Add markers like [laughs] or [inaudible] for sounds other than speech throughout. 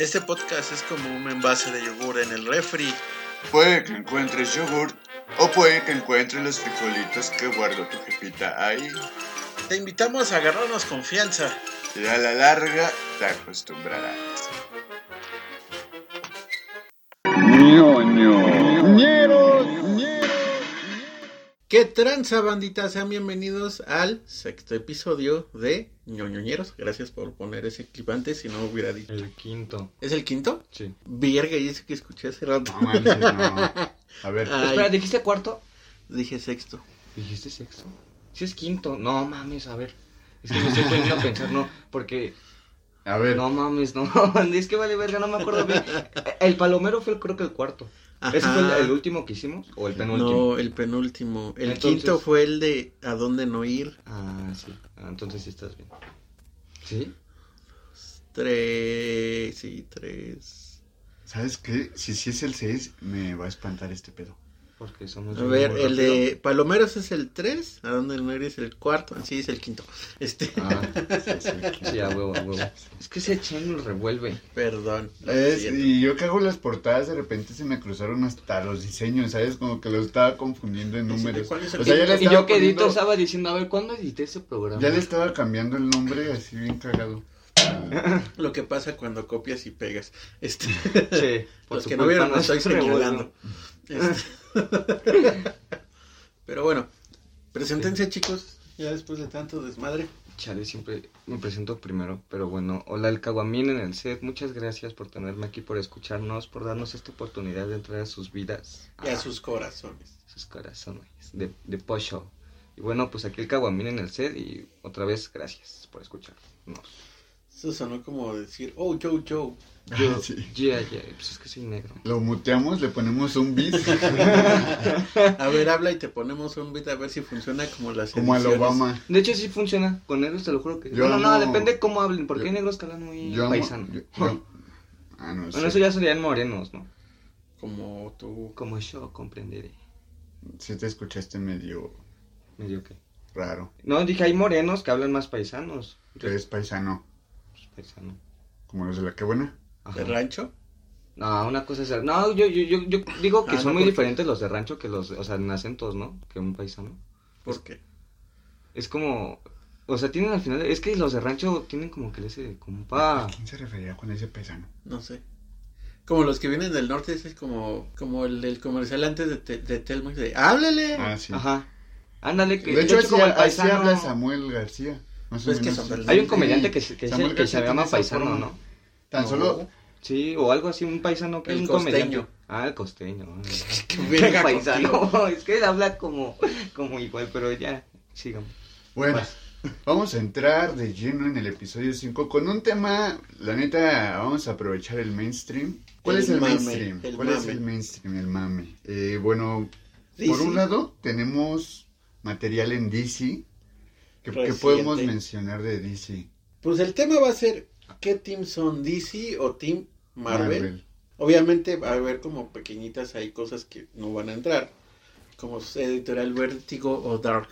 Este podcast es como un envase de yogur en el refri. Puede que encuentres yogur o puede que encuentres los frijolitos que guardó tu jefita ahí. Te invitamos a agarrarnos confianza. Y a la larga te acostumbrarás. ¿Qué tranza, bandita? Sean bienvenidos al sexto episodio de ñoñoñeros. Gracias por poner ese clip antes, si no hubiera dicho. El quinto. ¿Es el quinto? Sí. Verga, y ese que escuché hace rato. No manches, no. [laughs] A ver, Ay. Espera, ¿dijiste cuarto? Dije sexto. ¿Dijiste sexto? Sí es quinto. No mames, a ver. Es que me estoy poniendo a pensar, no, porque... a ver. No mames, no. [laughs] Es que vale verga, no me acuerdo bien. [laughs] El palomero fue creo que el cuarto. ¿Ese fue el, Ajá. el último que hicimos? ¿O el penúltimo? No, el penúltimo. El Entonces- quinto fue el de a dónde no ir. Ah, sí. Ah, entonces sí estás bien. ¿Sí? Tres, sí, tres. ¿Sabes qué? Si sí es el 6, me va a espantar este pedo. Porque somos... A ver, el rápido. de Palomeros es el tres, a dónde no ir es el cuarto, sí, es el quinto. Este, Ah, sí, sí. Sí, a huevo, a huevo. Es que ese chen lo revuelve. perdón. Es- y yo que hago las portadas, de repente se me cruzaron hasta los diseños, ¿sabes? Como que los estaba confundiendo en Sí, sí, números. ¿cuál es el O sea, ya Y estaba yo que edito poniendo- estaba diciendo, a ver, ¿cuándo edité ese programa? Ya le estaba cambiando el nombre así bien cagado. [laughs] Lo que pasa cuando copias y pegas. Este, Sí, por los que no vieron, no estoy [laughs] señalando. Este, [laughs] Pero bueno, preséntense chicos, ya después de tanto desmadre. Chale, siempre me presento primero, pero bueno, hola el Caguamín en el set, muchas gracias por tenerme aquí, por escucharnos, por darnos esta oportunidad de entrar a sus vidas, Y a sus corazones. sus corazones de, de pollo. Y bueno, pues aquí el Caguamín en el set y otra vez gracias por escucharnos. Eso sonó como decir, oh, Joe, Joe. Ah, [laughs] sí. Yeah, yeah, pues es que soy negro. Lo muteamos, le ponemos un beat [laughs] A ver, habla y te ponemos un beat a ver si funciona como las como al. Obama. De hecho sí funciona, con negros te lo juro que... Yo no, no, depende cómo hablen, porque yo- hay negros que hablan muy Yo amo- paisano. yo- [laughs] yo- Ah, no Bueno, eso ya serían morenos, ¿no? Como tú. Como yo comprenderé. Sí te escuchaste medio Medio que... raro. No, dije, hay morenos que hablan más paisanos. Que es paisano, Pues, paisano. como los de la que buena. Ajá. ¿De rancho? No, una cosa es... No, yo, yo, yo, yo digo que Ah, son no, muy porque- diferentes los de rancho que los... O sea, en acentos, ¿no? Que un paisano. ¿Por qué? Es como... O sea, tienen al final... Es que los de rancho tienen como que ese... Compa... ¿A quién se refería con ese paisano? No sé. Como los que vienen del norte, ese es como, como el del comercial antes de, te- de Telmex de ¡Háblele! Ah, sí. Ajá. Ándale, que... De hecho, así, como el así paisano... habla Samuel García. Más o Pues que menos. del Hay un comediante que, se- que, se, Samuel que se llama paisano. ¿no? Tan No. solo Sí, o algo así, un paisano que El es un costeño. comediante. Ah, el costeño. ah. [laughs] ¡Qué verga [laughs] paisano. es que él habla como, como igual, pero ya, sigamos. Bueno, vamos a entrar de lleno en el episodio 5 con un tema, la neta, vamos a aprovechar el mainstream. ¿Cuál El es el mame, mainstream? el ¿Cuál es el mainstream? El mame. Eh, bueno, Sí, por sí. un lado tenemos material en DC. ¿Qué, qué podemos mencionar de DC? Pues el tema va a ser ¿qué team son DC o Team Marvel? Obviamente va a haber como pequeñitas hay cosas que no van a entrar, como editorial Vertigo o Dark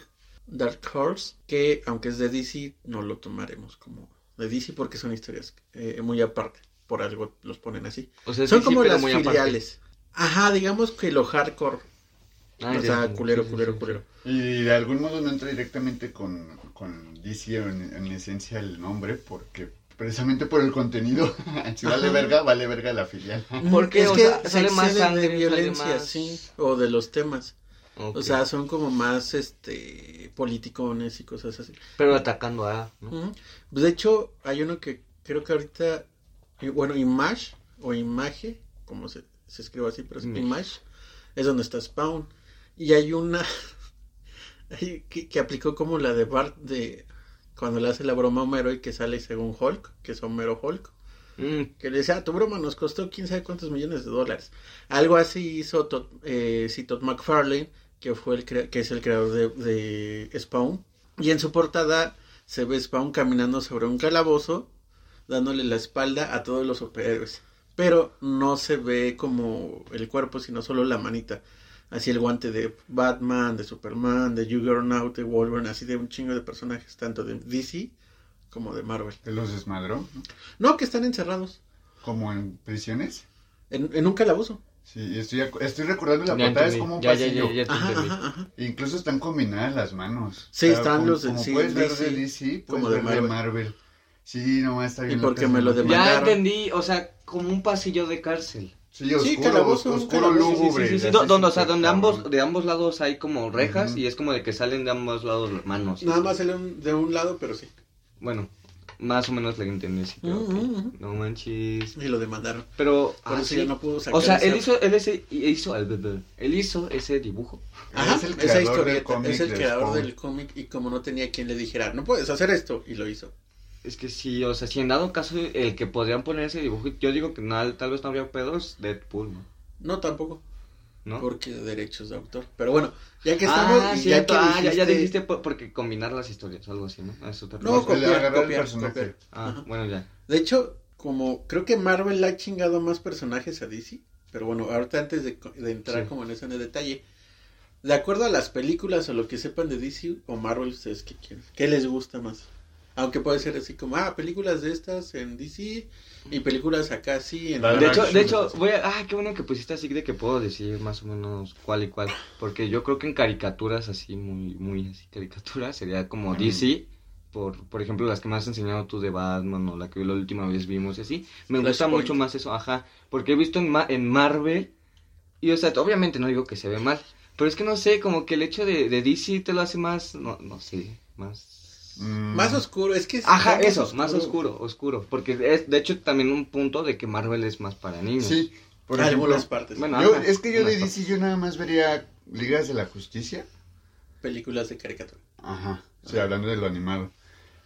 Dark Horse, que aunque es de DC no lo tomaremos como de DC porque son historias eh, muy aparte, por algo los ponen así. O sea, son como las muy aparte. filiales. Ajá, digamos que lo hardcore, Ah, o ya, sea, sí, culero, sí, culero, sí, culero. Y de algún modo no entra directamente con, con DC en, en esencia el nombre, porque precisamente por el contenido, [laughs] si vale verga, vale verga la filial. Porque, es o que sea, se sale más sangre, de violencia, más- sí, o de los temas. O sea, son como más este politicones y cosas así. pero atacando a, ¿no? Pues, De hecho, hay uno que creo que ahorita, bueno, Image o Image, como se, se escribe así, pero es Image. Image, es donde está Spawn. Y hay una [laughs] que aplicó como la de Bart de cuando le hace la broma a Homero y que sale según Hulk, que es Homero Hulk. Mm, Que le decía, "Ah, tu broma nos costó quién sabe cuántos millones de dólares. Algo así hizo Todd, eh, sí, Todd McFarlane, que, fue el que es el creador de, de Spawn. Y en su portada se ve Spawn caminando sobre un calabozo, dándole la espalda a todos los superhéroes. Pero no se ve como el cuerpo, sino solo la manita. Así el guante de Batman, de Superman, de Juggernaut, de Wolverine, así de un chingo de personajes, tanto de DC como de Marvel. ¿Te los desmadró? No, que están encerrados. como en prisiones. En, en un calabozo. Sí, estoy, estoy recordando la Ya portada, es como un Ya, ya, pasillo. ya, ya te Ajá, entendí. ajá, ajá. Incluso están combinadas las manos. Sí, están como, los de- como sí, puedes ver DC, de DC, puedes como de ver de Marvel. Marvel. Sí, nomás está bien. porque loca me lo demandaron. Ya entendí, o sea, como un pasillo de cárcel. Sí, oscuro, Sí, calabozo, oscuro, calabozo, sí, sí, lúgubre. Sí, donde, o sea, donde ambos, de ambos lados hay como rejas Ujú. y es como de que salen de ambos lados las manos. Nada más sale un- de un lado, pero sí. Bueno, más o menos le entendí. Pero, ok. ujú. No manches. Y lo demandaron. Pero, Por ah, sí. no pudo sacar O sea, él hizo, él ese, hizo, él hizo ese dibujo. Ajá, es el esa historieta, cómic es el creador del cómic y como no tenía quien le dijera, no puedes hacer esto, y lo hizo. Es que sí, o sea, si en dado caso el que podrían poner ese dibujo, yo digo que no, tal vez no habría pedos, Deadpool, ¿no? No, tampoco, ¿No? porque derechos de autor. Pero bueno, ya que estamos, ah, ya que ah, ya, ya dijiste- dijiste por- porque combinar las historias, algo así, ¿no? Eso te No, copiar, copiar. Ah, Ajá. bueno, ya. De hecho, como creo que Marvel le ha chingado más personajes a DC, pero bueno, ahorita antes de, entrar Sí. como en eso en el detalle, de acuerdo a las películas o lo que sepan de DC o Marvel, ustedes qué quieren, qué les gusta más. Aunque puede ser así como, ah, películas de estas en DC y películas acá sí en La De hecho, de hecho, voy a... Ah, qué bueno que pusiste así de que puedo decir más o menos cuál y cuál. Porque yo creo que en caricaturas así, muy, muy así, caricaturas, sería como Mm. DC. Por, por ejemplo, las que me has enseñado tú de Batman o la que la última vez vimos y así. Me gusta mucho más eso, ajá. Porque he visto en, Ma- en Marvel y, o sea, obviamente no digo que se ve mal. Pero es que no sé, como que el hecho de, de DC te lo hace más, no, no sé, más... Mm, Más oscuro, es que... Ajá, está eso, más oscuro, oscuro. Porque es, de hecho, también un punto de que Marvel es más para niños. Sí, por ejemplo. Algunas partes. Bueno, yo- ajá, es que yo de DC yo nada más vería Ligas de la Justicia. películas de caricatura. Ajá. Sí, hablando de lo animado.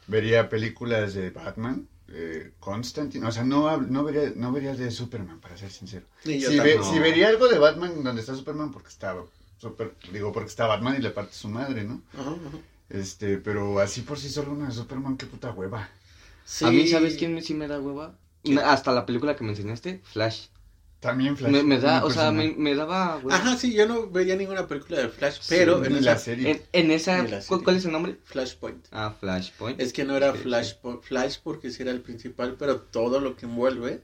Vería películas de Batman, eh, Constantine. O sea, no, no, vería, no vería de Superman, para ser sincero. Ve- si vería algo de Batman donde está Superman, porque está super, digo, porque está Batman y le parte su madre, ¿no? Ajá, ajá. Este, pero así por sí solo una de Superman, qué puta hueva. Sí. A mí, ¿sabes quién sí me da hueva? Hasta la película que me enseñaste, Flash. También Flash. Me, me da, o sea, me, me daba hueva. Ajá, sí, yo no vería ninguna película de Flash, pero Sí, en esa la serie. En, en esa, la ¿cuál, serie. cuál es el nombre? Flashpoint. Ah, Flashpoint. Es que no era Sí, Flash, Flash porque sí era el principal, pero todo lo que envuelve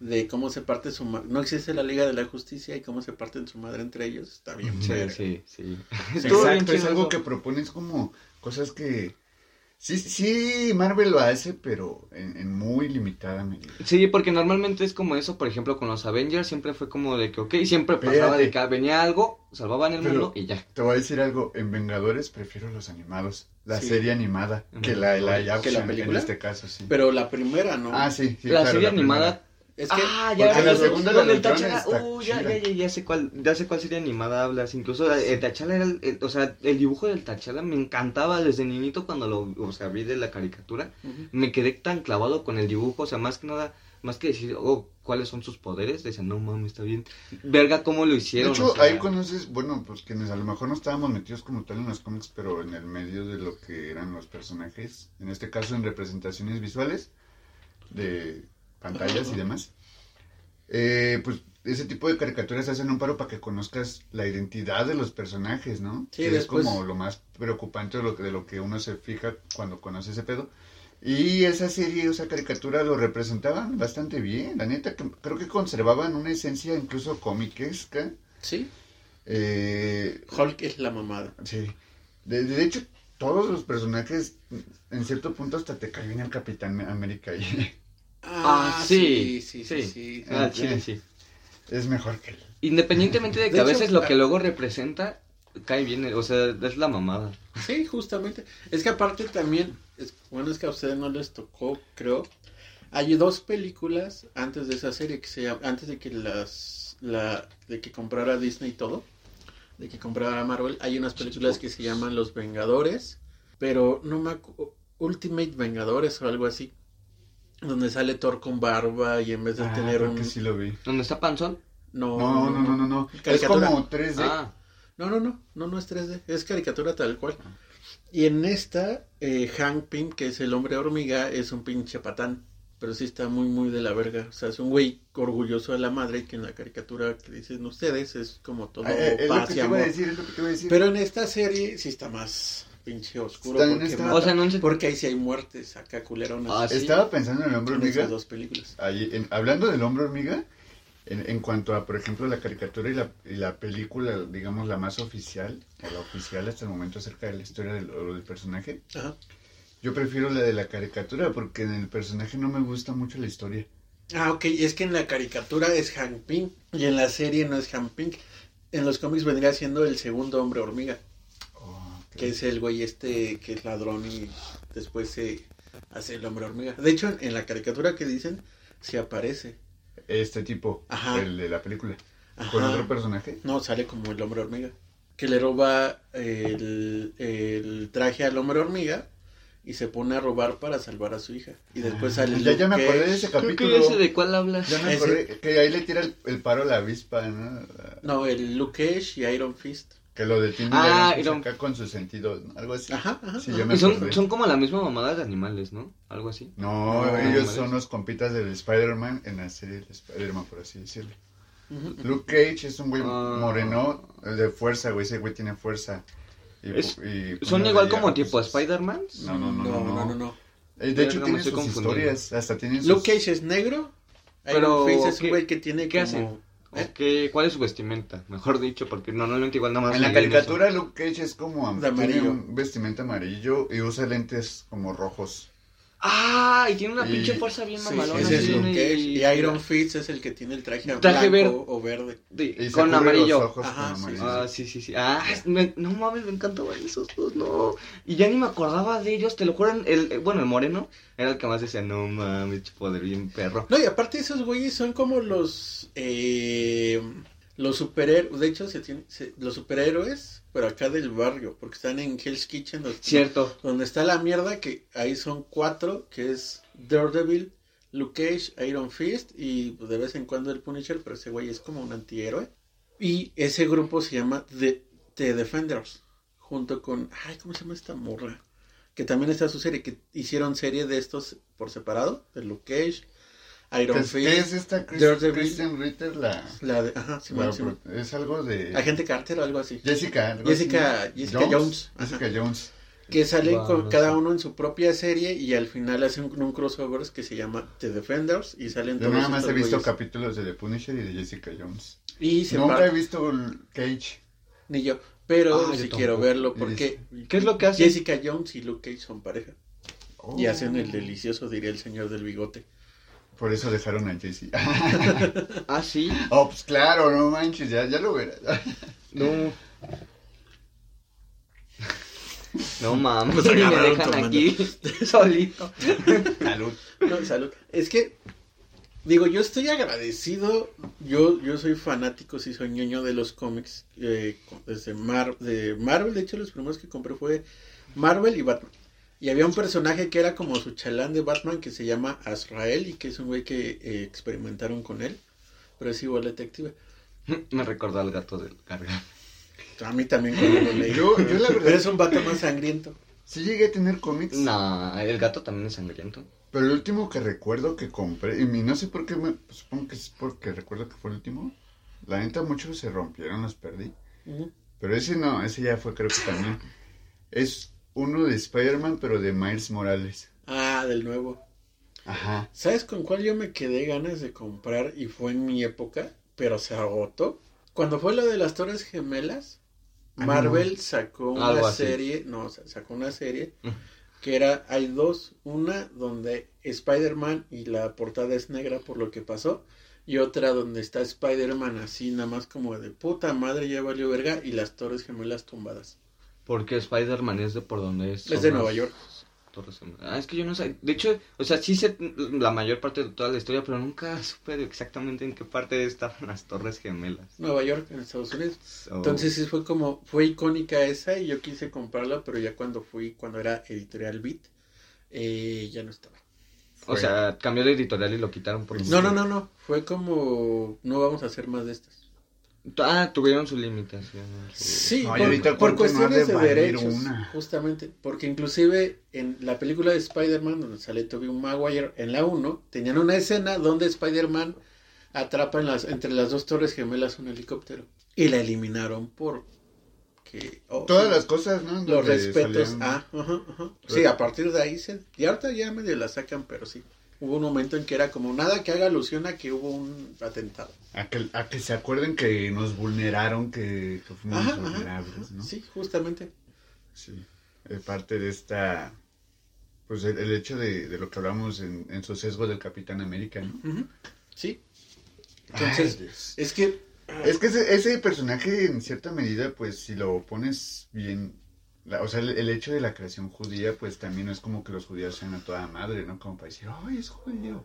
de cómo se parte su ma- no existe la Liga de la Justicia y cómo se parten su madre entre ellos, está bien. Sí, sí, sí. Exacto, es algo que propones como cosas que... Sí, sí, Marvel lo hace, pero en, en muy limitada medida. Sí, porque normalmente es como eso, por ejemplo, con los Avengers siempre fue como de que, ok, siempre pasaba de que venía algo, salvaban el Pero- mundo y ya. Te voy a decir algo, en Vengadores prefiero los animados, la Sí. serie animada, que la, la live ¿Que la action, en película? este caso, sí. Pero la primera no. ah, sí, sí, la claro, serie primera. Es que ah, porque ya, la ya, segunda, donde la de el Ultron, T'Challa- está uh, ya, ya, ya, ya sé cuál, ya sé cuál serie animada hablas, incluso el, el T'Challa era el, el- o sea, el dibujo del T'Challa me encantaba desde niñito cuando lo, o sea, vi de la caricatura, me quedé tan clavado con el dibujo, o sea, más que nada, más que decir, oh, cuáles son sus poderes, decía, no mames, está bien, verga cómo lo De hicieron, hecho, o sea, ahí conoces, bueno, pues quienes a lo mejor no estábamos metidos como tal en los cómics, pero en el medio de lo que eran los personajes, en este caso en representaciones visuales de pantallas y demás, eh, pues ese tipo de caricaturas hacen un paro para que conozcas la identidad de los personajes, ¿no? Sí, que después- es como lo más preocupante de lo, que- de lo que uno se fija cuando conoce ese pedo. Y esa serie, esa caricatura lo representaban bastante bien, la neta, que creo que conservaban una esencia incluso comiquesca. Sí, Eh, Hulk es la mamada. sí. De, de hecho, todos los personajes, en cierto punto, hasta te cae bien el Capitán América y [laughs] Ah, sí, sí, sí, sí. Ah, Ah, chile, sí. es mejor que él. Independientemente de que De a hecho, veces lo ah- que luego representa cae bien, o sea, es la mamada. Sí, justamente. Es que aparte también, es, bueno, es que a ustedes no les tocó, creo. Hay dos películas antes de esa serie que se llama- antes de que las, la, de que comprara Disney y todo, de que comprara Marvel, hay unas películas que se llaman Los Vengadores, pero no me acu- Ultimate Vengadores o algo así, donde sale Thor con barba y en vez de Ah, tener creo un, que sí lo vi. ¿Dónde está Panzón? no, No, no, no, no, no. Es como 3D. Ah, No, no, no, no, no es 3D, es caricatura tal cual. Y en esta, eh, Hank Pym, que es el hombre hormiga, es un pinche patán, pero sí está muy, muy de la verga. O sea, es un güey orgulloso de la madre, que en la caricatura que dicen ustedes es como todo Ah, eh, es lo paz que y te iba a amor. decir, es lo que te iba a decir. Pero en esta serie sí está más, pinche oscuro. Porque, está- mata- O sea, no sé- porque ahí sí hay muertes acá culeronas. Ah, sí. Estaba pensando en el hombre hormiga. esas dos películas. Ahí, en- hablando del hombre hormiga, en, en cuanto a, por ejemplo, la caricatura y la, y la película, digamos, la más oficial, o la oficial hasta el momento acerca de la historia del, o del personaje, Ajá. yo prefiero la de la caricatura porque en el personaje no me gusta mucho la historia. Ah, ok, es que en la caricatura es Hank Pym y en la serie no es Hank Pym. En los cómics vendría siendo el segundo hombre hormiga. Que es el güey este que es ladrón y después se hace el hombre hormiga. De hecho, en la caricatura que dicen, sí aparece. Este tipo, Ajá. el de la película. Ajá. ¿Con otro personaje? No, sale como el hombre hormiga. Que le roba el, el traje al hombre hormiga y se pone a robar para salvar a su hija. Y después sale Ah, ya, ya me acordé de ese Creo capítulo. que ese de cuál hablas. Ya me Ese- acordé que ahí le tira el, el paro a la avispa, ¿no? No, el Luke Cage y Iron Fist. Que lo detiene Ah, acá con sus sentidos, ¿no? algo así. Ajá, ajá. Sí, ajá. ya me Y son, son como la misma mamada de animales, ¿no? Algo así. No, No, ellos son los compitas del Spider-Man en la serie de Spider-Man, por así decirlo. Luke Cage es un güey Ah. moreno, el de fuerza, güey, ese güey tiene fuerza. Y, Es- y ¿Son igual de como tipo pues, Spider-Man? No, no, no, no, no, no, no, no. Eh, De hecho, Verga, me tiene estoy sus historias, hasta tienen sus... Luke Cage es negro. Pero, Fist es un ¿qué- güey que tiene qué como... hacen? ¿Eh? ¿O qué- ¿Cuál es su vestimenta? Mejor dicho, porque normalmente igual nada más. En la caricatura Luke Cage es como... Amarillo. un vestimenta amarillo y usa lentes como rojos. Ah, y tiene una Y- pinche fuerza bien Sí, mamalona. ese es así, Luke y- Cage. Y Iron Fist es el que tiene el traje, Traje blanco verde. o verde. Y se con amarillo. los ojos Ajá, con sí, amarillo. Ah, sí, sí, sí. Ah, me- no mames, me encantaban esos dos, no. Y ya ni me acordaba de ellos, te lo juro. El, el- bueno, el moreno era el que más decía, no mames, poder bien perro. No, y aparte esos güeyes son como los... Eh, los superhéroes. De hecho, se tiene- se- los superhéroes, pero acá del barrio. Porque están en Hell's Kitchen. Donde, Cierto. donde está la mierda, que ahí son cuatro, que es Daredevil, Luke Cage, Iron Fist y de vez en cuando el Punisher, pero ese güey es como un antihéroe. Y ese grupo se llama The, The Defenders, junto con, ay, ¿cómo se llama esta morra? Que también está su serie, que hicieron serie de estos por separado, de Luke Cage, ¿Qué Iron Fist, qué es esta Chris-. Kristen Ritter? La, la de, ajá, Simón, la- Simón. es algo de... Agente Carter o algo así. Jessica. algo Jessica- así, ¿no? Jessica Jones. Jessica Jones. que salen Wow, con no cada sé. uno en su propia serie y al final hacen un, un crossover que se llama The Defenders y salen Yo todos nada más he visto güeyes. capítulos de The Punisher y de Jessica Jones. y se Nunca par- he visto el Cage. ni yo pero Ah, yo si quiero verlo porque ¿Qué es lo que hace? Jessica Jones y Luke Cage son pareja y Oh. hacen el delicioso diría el señor del bigote Por eso dejaron a Jessie. [laughs] Ah, sí. oh, pues claro, no manches, ya, ya lo verás. No. [laughs] No mames, Nos me dejan tomando. aquí [laughs] solito. Salud. No, salud. Es que, digo, yo estoy agradecido. Yo, yo soy fanático, sí soy ñoño de los cómics. eh, desde Mar de Marvel, de hecho, los primeros que compré fue Marvel y Batman. Y había un personaje que era como su chalán de Batman que se llama Azrael y que es un güey que eh, experimentaron con él. Pero es igual detective. [laughs] Me recordó al gato del carga. A mí también cuando lo leí. Yo, yo la Pero verdad, es un vato más sangriento. sí llegué a tener cómics. No, el gato también es sangriento. Pero el último que recuerdo que compré, y no sé por qué, me, supongo que es porque recuerdo que fue el último. La neta, muchos se rompieron, los perdí. Pero ese no, ese ya fue, creo que también. Es uno de Spider-Man, pero de Miles Morales. Ah, del nuevo. Ajá. ¿Sabes con cuál yo me quedé ganas de comprar y fue en mi época, pero se agotó? Cuando fue lo de las Torres Gemelas, Ah, Marvel sacó una Algo así. serie, no, sa- sacó una serie Mm. que era, hay dos, una donde Spider-Man y la portada es negra por lo que pasó, y otra donde está Spider-Man así, nada más como de puta madre, ya valió verga, y las Torres Gemelas tumbadas. Porque Spider-Man es de por donde es. Es de Nueva York. Torres. Ah, es que yo no sé. De hecho, o sea, sí sé la mayor parte de toda la historia, pero nunca [laughs] supe exactamente en qué parte estaban las Torres Gemelas. Nueva York, en Estados Unidos. So- Entonces sí fue como, fue icónica esa y yo quise comprarla, pero ya cuando fui, cuando era editorial Beat, eh, ya no estaba. o sea, cambió de editorial y lo quitaron por No, no, no, no, fue como, no vamos a hacer más de estas. Ah, tuvieron su limitación. Sí, No, por, por cuánto no cuestiones de de, derechos, una. justamente, porque inclusive en la película de Spider-Man, donde sale Tobey Maguire, en la 1, tenían una escena donde Spider-Man atrapa en las, entre las dos torres gemelas un helicóptero, y la eliminaron por que... oh, Todas sí, las cosas, ¿no? Los respetos, salían- ah, ajá, ajá. Sí, a partir de ahí se... Y ahorita ya medio la sacan, pero sí. Hubo un momento en que era como nada que haga alusión a que hubo un atentado. A que, a que se acuerden que nos vulneraron, que, que fuimos Ajá, ajá. vulnerables, ¿no? Sí, justamente. Sí, es parte de esta, pues el, el hecho de, de lo que hablamos en, en su sesgo del Capitán América, ¿no? Sí. Entonces, Ay, es que... es que ese, ese personaje en cierta medida, pues si lo pones bien, la- o sea, el, el hecho de la creación judía, pues también no es como que los judíos sean a toda madre, ¿no? Como para decir, ay, es judío.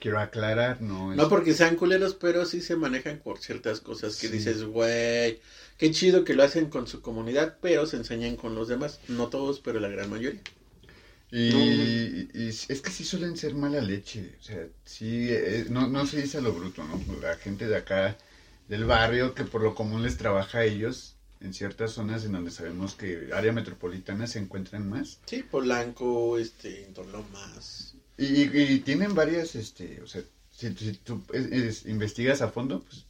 Quiero aclarar, no es... No porque sean culeros, pero sí se manejan por ciertas cosas que Sí. dices, güey, qué chido que lo hacen con su comunidad, pero se enseñan con los demás. No todos, pero la gran mayoría. Y, y- y es que sí suelen ser mala leche, o sea, sí, eh, no, no se dice a lo bruto, ¿no? La gente de acá, del barrio, que por lo común les trabaja a ellos, en ciertas zonas en donde sabemos que área metropolitana se encuentran más. Sí, Polanco, este, Interlomas. Y, y- y tienen varias, este, o sea, si, si tú es- es- investigas a fondo, pues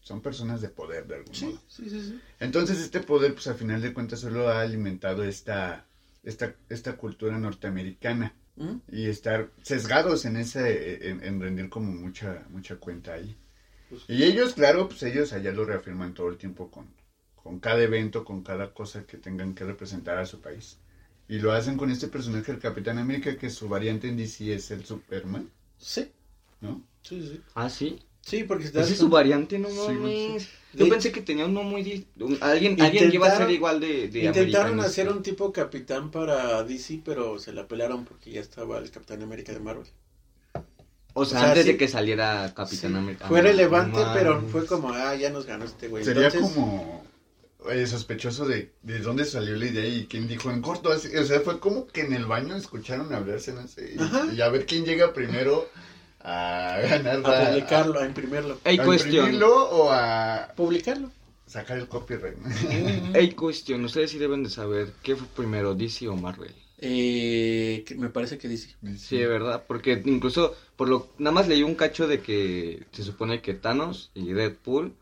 son personas de poder de algún Sí, modo. sí, sí, sí. Entonces este poder, pues al final de cuentas, solo ha alimentado esta, esta, esta cultura norteamericana. ¿Mm? y estar sesgados en ese en, en rendir como mucha mucha cuenta ahí Pues- y ellos claro pues ellos allá lo reafirman todo el tiempo con con cada evento con cada cosa que tengan que representar a su país y lo hacen con este personaje el Capitán América que su variante en DC es el Superman Sí, no sí, sí. Ah, sí. Sí, porque Esa das es su variante, no Sí, mames. De- Yo pensé que tenía uno muy... un- alguien, alguien que iba a ser Intentaron- igual de, de Intentaron hacer un tipo capitán para DC, pero se la pelaron porque ya estaba el Capitán América de Marvel. O sea, o sea, antes sí. de que saliera Capitán Sí, América. Fue Ah, relevante, no pero fue como, ah, ya nos ganó este güey. sería Entonces, como eh, sospechoso de, de dónde salió la idea y quién dijo en corto así, o sea fue como que en el baño escucharon hablarse no sé y, a ver quién llega primero a ganar a la- publicarlo, a imprimirlo. ¿A cuestión. imprimirlo o a Publicarlo. sacar el copyright? [laughs] Hay cuestión. Ustedes sí deben de saber qué fue primero, DC o Marvel. Eh, que me parece que dice. Sí, de verdad, porque incluso por lo nada más leí un cacho de que se supone que Thanos y Deadpool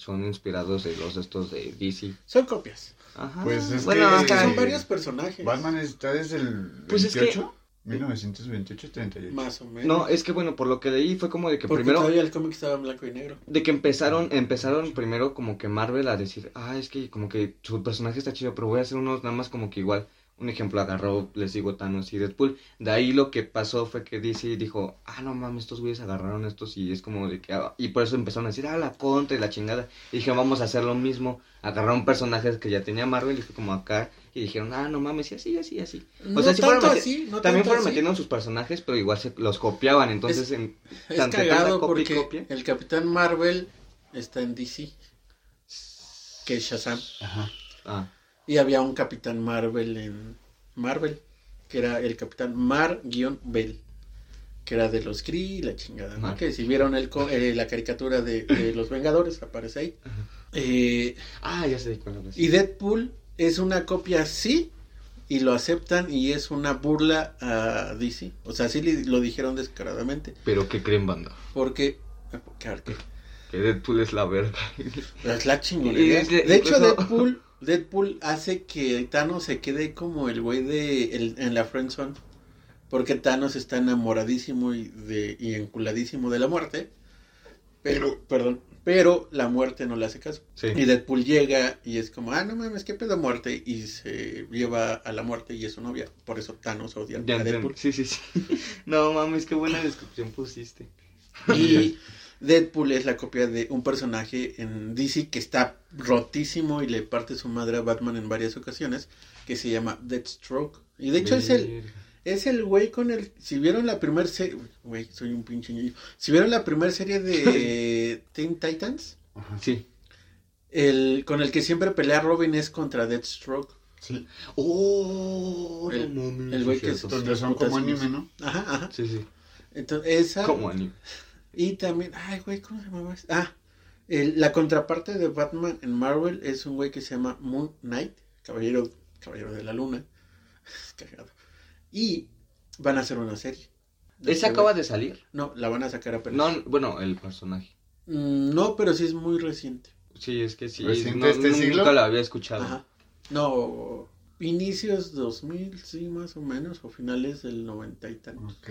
son inspirados de los estos de DC. Son copias. Ajá. Pues es bueno, que- Es que ajá. son varios personajes. Batman está desde el Pues es que- 28, 1928, 38. Más o menos. No, es que bueno, por lo que leí fue como de que Porque primero todavía el cómic estaba en blanco y negro. de que empezaron empezaron primero como que Marvel a decir, "Ah, es que como que su personaje está chido, pero voy a hacer unos nada más como que igual." Un ejemplo agarró, les digo, Thanos y Deadpool. De ahí lo que pasó fue que DC dijo, ah, no mames, estos güeyes agarraron estos y es como de que... ah", y por eso empezaron a decir, ah, la contra y la chingada. Y dijeron, vamos a hacer lo mismo. Agarraron personajes que ya tenía Marvel y fue como acá. Y dijeron, ah, no mames, y así, así, así. No sea, sí fueron así, no También fueron así. metiendo sus personajes, pero igual se los copiaban. Entonces, en, Es tanto cagado tanta copia y porque copia. el Capitán Marvel está en DC. Que es Shazam. Ajá. Ah, Y había un Capitán Marvel en Marvel. Que era el Capitán Mar-Bell. Que era de los Kree y la chingada. ¿no? Que si vieron el, co- eh, la caricatura de, de los Vengadores, aparece ahí. Eh, ah ya sé cuál es. y Deadpool es una copia, sí. Y lo aceptan y es una burla a DC. O sea, sí lo dijeron descaradamente. Pero ¿qué creen, banda? Porque. claro que- Que Deadpool es la verga. Es la chingonería. De- hecho, Deadpool, Deadpool hace que Thanos se quede como el güey de el- en la friendzone. Porque Thanos está enamoradísimo y, de, y enculadísimo de la muerte. Pero, perdón, pero la muerte no le hace caso. Sí. Y Deadpool llega y es como, ah, no mames, qué pedo muerte. Y se lleva a la muerte y es su novia. Por eso Thanos odia Ya a. Deadpool. Sí, sí, sí. [laughs] No mames, qué buena descripción pusiste. Y [laughs] Deadpool es la copia de un personaje en DC que está rotísimo y le parte su madre a Batman en varias ocasiones, que se llama Deathstroke. Y de hecho es el es el güey con el si vieron la primera serie, güey, soy un pinche niño. Si vieron la primera serie de [laughs] Teen Titans, Ajá. Sí. el con el que siempre pelea Robin es contra Deathstroke. Sí. Oh, El- no mames. el güey que cierto. Donde son como anime, ¿no? Ajá, ajá. Sí, sí. Entonces, esa Como anime. Y también, ay, güey, ¿cómo se llamaba? este? Ah, el- la contraparte de Batman en Marvel es un güey que se llama Moon Knight, caballero, caballero de la luna. [laughs] Cagado. Y van a hacer una serie. ¿Esa este acaba de salir? No, la van a sacar apenas. No, bueno, el personaje. Mm, No, pero sí es muy reciente. Sí, es que sí. ¿Reciente no, este nunca siglo? lo había escuchado. Ajá. No, inicios 2000, sí, más o menos, o finales del noventa y tantos. Ok.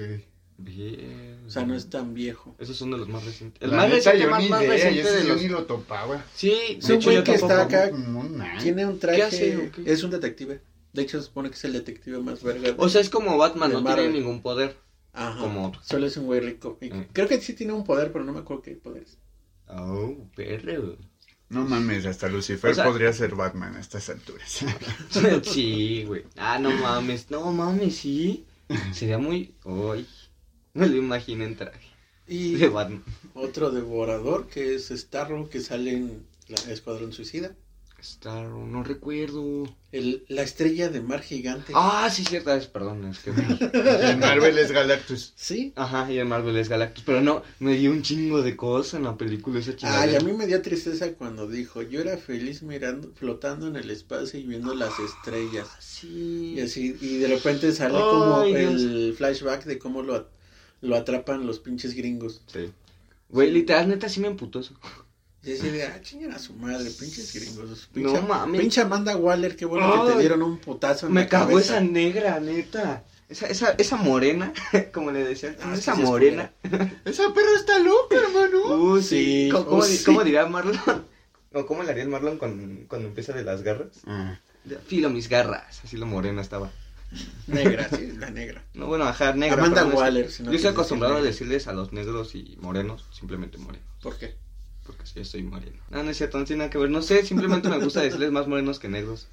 Bien. O sea, no es tan viejo. Esos son de los más recientes. El La más neta, reciente, yo más, ni más idea, reciente ese de yo los... ni lo topaba. Sí, Es un güey yo que está acá. Tiene un traje, hace, o qué? es un detective. De hecho, se supone que es el detective más verga. de- O sea, es como Batman, De no Marvel. tiene ningún poder. Ajá, como otro. solo es un güey rico. Y Mm. Creo que sí tiene un poder, pero no me acuerdo qué poderes. Oh, perro. No mames, hasta Lucifer O sea- podría ser Batman a estas alturas. [laughs] sí, güey. Ah, no mames, no mames, sí. Sería muy... Uy, me lo imagino en traje Y [laughs] de Batman. otro devorador que es Starro que sale en la Escuadrón Suicida. Star, no recuerdo. El, la estrella de mar gigante. Ah, sí, cierta es, perdón, es que... En [laughs] Marvel es Galactus. Sí. Ajá, y en Marvel es Galactus, pero no, me dio un chingo de cosas en la película esa chingada. Ay, a mí me dio tristeza cuando dijo, yo era feliz mirando, flotando en el espacio y viendo las estrellas. Sí. Y así, y de repente sale Ay, como Dios. el flashback de cómo lo, lo atrapan los pinches gringos. Sí. Güey, literal, neta, sí me emputó eso. Y así de, ah, chingan a su madre, pinches gringos. No Pinche, mames. pinche Amanda Waller, qué bueno que te dieron un putazo en Me la cagó cabeza. esa negra, neta. Esa, esa, esa morena, [laughs] como le decían, Ah, esa sí, sí, es morena. [laughs] Esa perra está loca, hermano. Uh, Sí, sí. ¿Cómo, uh, di- sí. cómo diría Marlon? [laughs] ¿O cómo le haría el Marlon cuando, cuando empieza de las garras? Ah, Filo mis garras, así lo morena estaba. Negra, sí, la negra. No, bueno, ajá, negra. Amanda es- Waller, si no Yo estoy acostumbrado a decir decirles a los negros y morenos, simplemente morenos. ¿Por qué? Porque yo soy moreno. No, no es cierto, no tiene nada que ver. No sé, simplemente me gusta decirles más morenos que negros.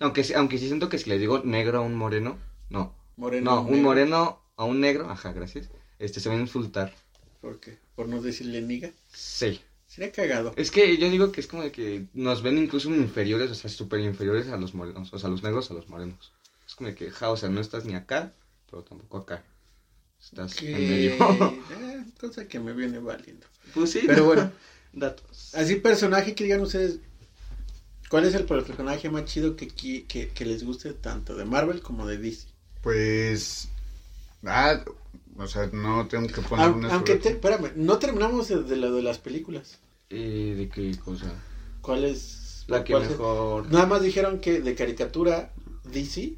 Aunque, sí- aunque sí siento que si le digo negro a un moreno, no. Moreno. No, un negro. moreno a un negro, ajá, gracias. Este se va a insultar. ¿Por qué? ¿Por no decirle niga? Sí. Sería cagado. Es que yo digo que es como de que nos ven incluso inferiores, o sea, súper inferiores a los morenos, o sea, a los negros a los morenos. Como que, ja, o sea, no estás ni acá, pero tampoco acá. Estás Que... en medio. [laughs] eh, cosa que me viene valiendo. pues sí. Pero bueno, [laughs] Datos. así personaje que digan ustedes, ¿cuál es el personaje más chido que, que, que les guste tanto de Marvel como de DC? pues. Ah, o sea, no tengo que poner Aun- una aunque, te- espérame, no terminamos de, de lo de las películas. Eh, ¿De qué cosa? ¿Cuál es? La que mejor. Nada más dijeron que de caricatura DC.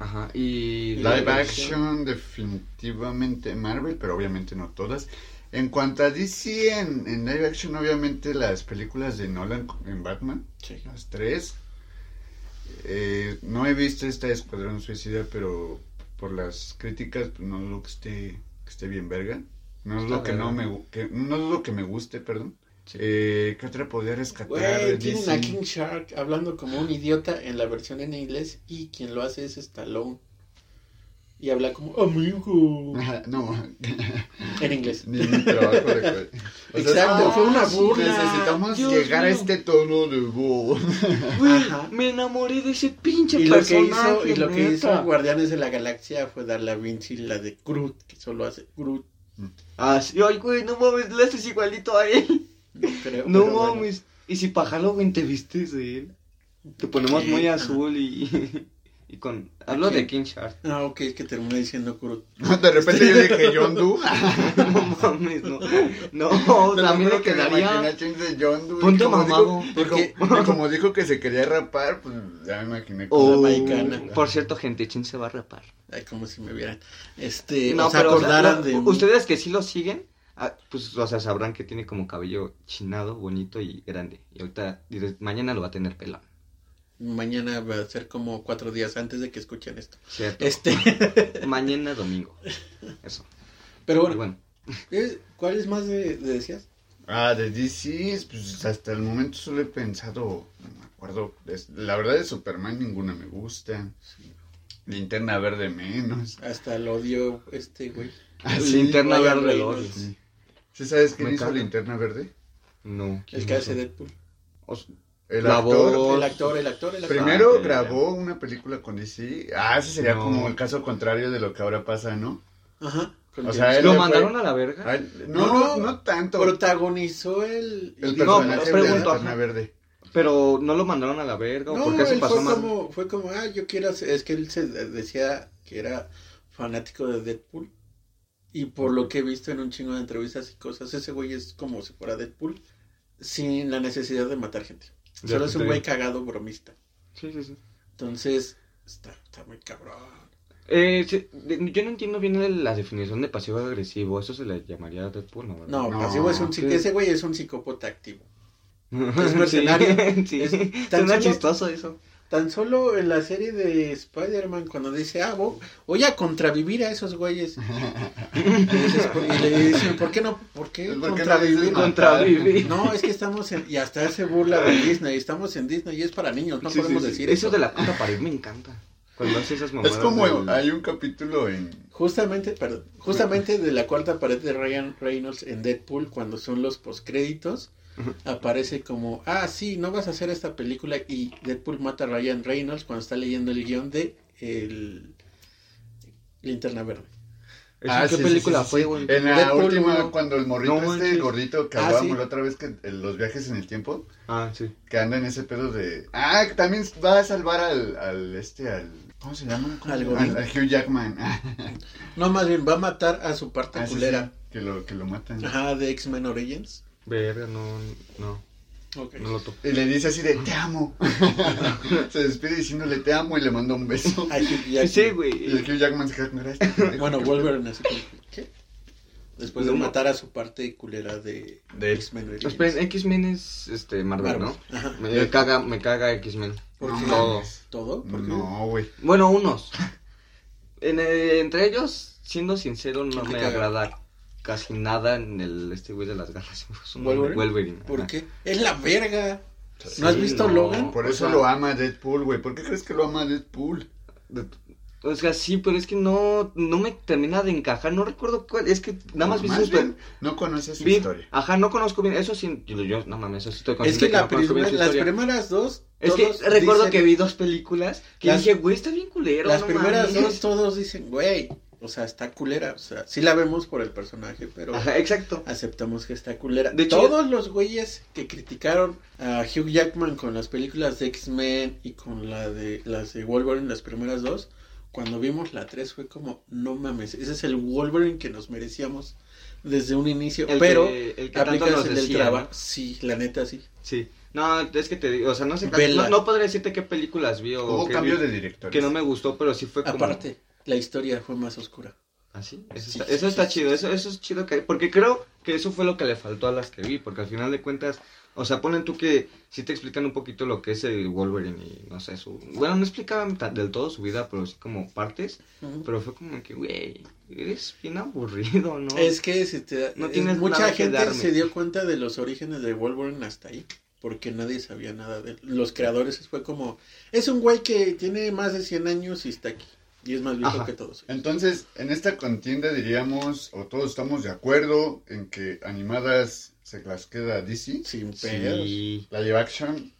Ajá, y. Live action, definitivamente Marvel, pero obviamente no todas. En cuanto a DC, en, en live action, obviamente las películas de Nolan en Batman, Sí. las tres. Eh, no he visto esta de Escuadrón Suicida, pero por las críticas, pues, no dudo que esté, que esté bien verga. No es lo que no me, que, no es lo que me guste, perdón. Sí. Eh, ¿Qué otra podría rescatar? Güey, de tienen DC? a King Shark hablando como un idiota en la versión en inglés y quien lo hace es Stallone. Y habla como amigo No, [laughs] en inglés. ni mi trabajo de o sea, Exacto, ah, fue una burla. Necesitamos Dios llegar a mío. este tono de voz. Güey, [laughs] me enamoré de ese pinche Y lo que personaje. hizo, y lo que hizo Guardianes de la Galaxia fue darle a Vinci la de Groot, que solo hace Groot. Ah, sí, ay, güey, no mames, le haces igualito a él. No creo. No pero bueno. mames. Y si para Halloween te vistes de él, te ponemos muy azul y. y con. Hablo de King Shark. Ah, ok, es que terminé diciendo. [laughs] De repente yo dije [laughs] John [laughs] Doe. No mames, no. No, Te lo también le que me imaginé quedaría. a James de John Doe. y Ponte como mamado, dijo- y porque- como, dijo que se quería rapar, pues ya me imaginé. Oh, La mexicana. por cierto, gente, Chin se va a rapar. Ay, como si me vieran. Este, No, o se pero o sea, acordaran de. ustedes que sí lo siguen, ah, pues, o sea, sabrán que tiene como cabello chinado, bonito y grande. Y ahorita, mañana lo va a tener pelón. Mañana va a ser como cuatro días antes de que escuchen esto. ¿Cierto? Este, [laughs] Mañana domingo. Eso. pero bueno, bueno. ¿cuál es más de, de decías? Ah, de DC, pues hasta el momento solo he pensado, no me acuerdo, es- la verdad de Superman ninguna me gusta. Linterna verde menos. Hasta lo odio este güey. Ah, linterna verde odio. ¿Sí sabes quién Me hizo caga. Linterna verde? No. El que hace Deadpool. El La actor. voz. El actor, el actor, el actor. Primero Ah, grabó una película con DC. Ah, ese sería No. como el caso contrario de lo que ahora pasa, ¿no? Ajá. con O sea, él ¿Lo mandaron fue- a la verga? No, No, no, no tanto. Protagonizó el. el No, personaje de pregunto, Linterna ajá. verde. Pero no lo mandaron a la verga. ¿o No, ¿Por qué se él pasó fue mal? como, fue como, ah, yo quiero hacer, es que él se decía que era fanático de Deadpool. Y por lo que he visto en un chingo de entrevistas y cosas, ese güey es como si fuera Deadpool, sin la necesidad de matar gente. Ya Solo es un güey cagado bromista. Sí, sí, sí. Entonces, está, está muy cabrón. Eh, de- yo no entiendo bien la definición de pasivo-agresivo. Eso se le llamaría Deadpool, ¿no? No, No, pasivo es un sí. ese güey es un psicópata activo. [laughs] es mercenario. Sí, Es tan Suena solo- chistoso eso. Tan solo en la serie de Spider-Man, cuando dice, ah, vo- voy a contravivir a esos güeyes. [laughs] y, dices, "¿Por-?" y le dicen, ¿por qué no? ¿Por qué ¿Por qué no contravivir? No, es que estamos en, y hasta se burla de Disney, estamos en Disney y es para niños, no Sí, podemos sí, sí. decir Eso eso. de la puta pared me encanta. Cuando hace esas mamadas. Es como del- hay un capítulo en... Justamente, perdón, justamente de la cuarta pared de Ryan Reynolds en Deadpool, cuando son los postcréditos, aparece como, ah, sí, no vas a hacer esta película y Deadpool mata a Ryan Reynolds cuando está leyendo el guion de el Linterna Verde. ¿Eso Ah, ¿Qué sí, película sí, sí, fue, güey? En la Deadpool última, cuando el morrito No este, el gordito que Ah, hablábamos sí. la otra vez, que en los viajes en el tiempo, Ah, sí. que anda en ese pedo de... Ah, también va a salvar al, al este, al... ¿Cómo se llama? ¿Cómo Al se llama? Godín. Al, al Hugh Jackman. No, más bien, va a matar a su parte Ah, culera. sí, que lo, que lo matan. Ajá, de X-Men Origins. Verga, no, no, Ok. no lo topo. Y le dice así de, te amo. [laughs] se despide diciéndole, te amo, y le manda un beso. [laughs] Ay. Sí, Y el güey. Hugh Jackman se queda con gracia. Bueno, Wolverine así como, ¿qué? Después de No, matar a su parte culera de, De- X-Men Origins. Esperen, X-Men es este Marvel, Marvel. ¿no? Ajá. Me caga, me caga X-Men. ¿Por No qué? Todo. ¿Todo? ¿Por qué? No, güey. Bueno, unos. En, eh, entre ellos, siendo sincero, no ¿Quién te me caga? agrada casi nada en el este güey de las garras. [laughs] Es un ¿Wolverine? Wolverine. ¿Por ajá. qué? Es la verga. ¿No has Sí, visto no. Logan? Por O eso sea- lo ama Deadpool, güey. ¿Por qué crees que lo ama Deadpool? De- O sea, sí, pero es que no, no me termina de encajar. No recuerdo cuál. Es que nada más vi Más bien, no conoces su vi- historia. Ajá, no conozco bien. Eso sí, yo, yo- no mames, eso sí estoy Es consciente que la no las primeras dos. Es que recuerdo dicen- que vi dos películas que Las- dije, güey, está bien culero. Las no primeras mames". dos, todos dicen, güey. O sea, está culera. O sea, sí la vemos por el personaje, pero Ajá, exacto. aceptamos que está culera. De hecho- Todos los güeyes que criticaron a Hugh Jackman con las películas de X-Men y con la de las de Wolverine, las primeras dos, cuando vimos la 3 fue como, no mames, ese es el Wolverine que nos merecíamos desde un inicio, El pero que- el que tanto aplicas nos el del decía, trabajo. ¿no? Sí, la neta sí. Sí. No, es que te digo, o sea, no sé, no, no podría decirte qué películas vi o Hubo qué cambio vi de director. que no me gustó, pero sí fue como... Aparte, la historia fue más oscura. ¿Ah, sí? Eso Sí, eso está chido, eso, eso es chido que... Porque creo que eso fue lo que le faltó a las que vi, porque al final de cuentas, o sea, ponen tú que sí te explican un poquito lo que es el Wolverine y no sé, su... Bueno, no explicaban del todo su vida, pero sí como partes, pero fue como que, güey, eres bien aburrido, ¿no? Es que si te No es- tienes mucha nada gente se dio cuenta de los orígenes de Wolverine hasta ahí, porque nadie sabía nada de él. Los creadores fue como, es un güey que tiene más de 100 años y está aquí, y es más viejo Ajá. que todos. Entonces, en esta contienda diríamos, o todos estamos de acuerdo, en que animadas se las queda DC, Sin pedos. Sí. live action,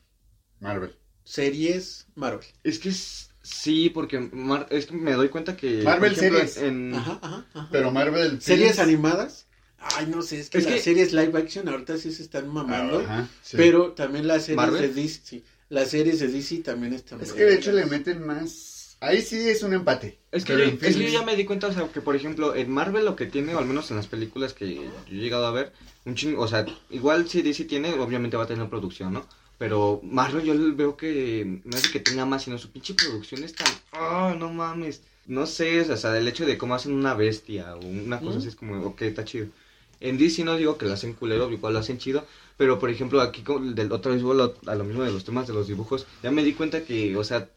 Marvel. Series Marvel. Es que es- sí, porque Mar- es que me doy cuenta que... Marvel ejemplo, series. En... Ajá, ajá, ajá. Pero Marvel... Series Films- animadas. Ay, no sé, es que Es las que- series live action ahorita sí se están mamando, Ajá, sí. pero también las series ¿Marvel? de DC, sí, las series de DC también están Es que de hecho le meten más... Ahí sí es un empate. Es que, yo, es que yo ya me di cuenta, o sea, que por ejemplo, en Marvel lo que tiene, o al menos en las películas que yo he llegado a ver, un chingo, o sea, igual si DC tiene, obviamente va a tener producción, ¿no? Pero Marvel yo veo que no es que tenga más, sino su pinche producción es tan, ah, no mames, no sé, o sea, el hecho de cómo hacen una bestia o una cosa ¿Mm? así es como, ok, está chido. En DC no digo que lo hacen culero, igual lo hacen chido, pero por ejemplo aquí con- del, otra vez vuelvo a lo mismo de los temas de los dibujos, ya me di cuenta que, o sea,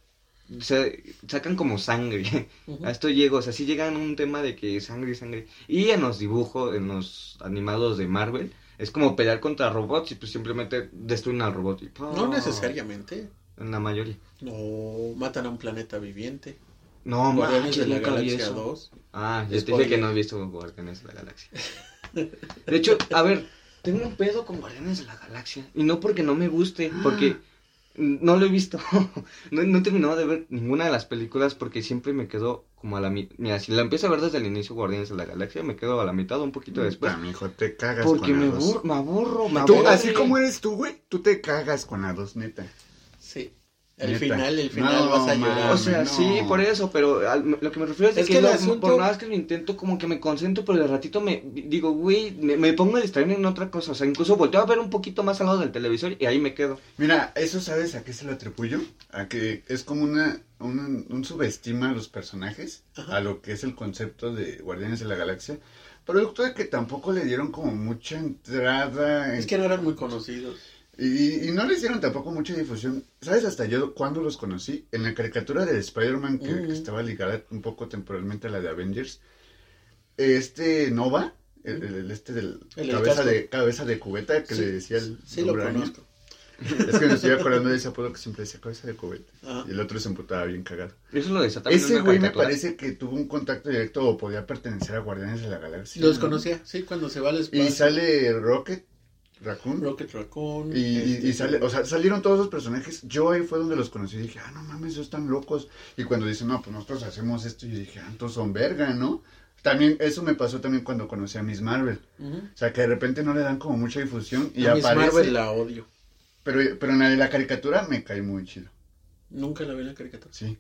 se sacan como sangre. [laughs] A esto llego, o sea, sí llegan a un tema de que sangre y sangre. Y en los dibujos, en los animados de Marvel, es como pelear contra robots y pues simplemente destruyen al robot. Y. No necesariamente, En la mayoría. no matan a un planeta viviente. No, Guardianes de la Galaxia eso. 2. Ah, ya te dije que no he visto Guardianes de la Galaxia. [laughs] De hecho, a ver, tengo un pedo con Guardianes de la Galaxia. Y no porque no me guste, porque [gasps] no lo he visto. [laughs] No, no he terminado de ver ninguna de las películas porque siempre me quedo como a la mitad. Mira, si la empiezo a ver desde el inicio, Guardianes de la Galaxia, me quedo a la mitad o un poquito después. Puta, mijo, te cagas Porque con me, la dos. abur- me aburro, me Tú, así como eres tú, güey, tú te cagas con la dos, neta. El Neta. final, el final No, vas a llorar. O sea, no. sí, por eso, pero al- lo que me refiero es, Es que, que el lo- asunto- por nada más que lo intento, como que me concentro, pero de ratito me digo, güey, me, me pongo a distraerme en otra cosa. O sea, incluso volteo a ver un poquito más al lado del televisor y ahí me quedo. Mira, eso sabes a qué se lo atribuyo? A que es como una, un, un subestima a los personajes, Ajá. a lo que es el concepto de Guardianes de la Galaxia, producto de que tampoco le dieron como mucha entrada en- Es que no eran muy conocidos. Y, y no les dieron tampoco mucha difusión. ¿Sabes hasta yo cuándo los conocí? En la caricatura de Spider-Man que, que estaba ligada un poco temporalmente a la de Avengers. Este Nova, el, el- el este del El del cabeza de cabeza de cubeta que Sí, le decía el Sí, lo conozco. [laughs] Es que me estoy acordando de ese apodo que siempre decía cabeza de cubeta. Ajá. Y el otro se emputaba bien cagado. Eso lo desataron Ese güey me parece que tuvo un contacto directo o podía pertenecer a Guardianes de la Galaxia. Los ¿no? conocía, sí, cuando se va al espacio. Y sale Rocket, Raccoon. Rocket Raccoon. Y, este, y sale, o sea, salieron todos los personajes. Yo ahí fue donde los conocí y dije, ah, no mames, ellos están locos. Y cuando dicen, no, pues nosotros hacemos esto, yo dije, ah, entonces son verga, ¿no? También, eso me pasó también cuando conocí a Miss Marvel. O sea, que de repente no le dan como mucha difusión y A Miss aparece. Marvel la odio. Pero, pero en la la caricatura me cae muy chido. Nunca la vi en la caricatura. Sí,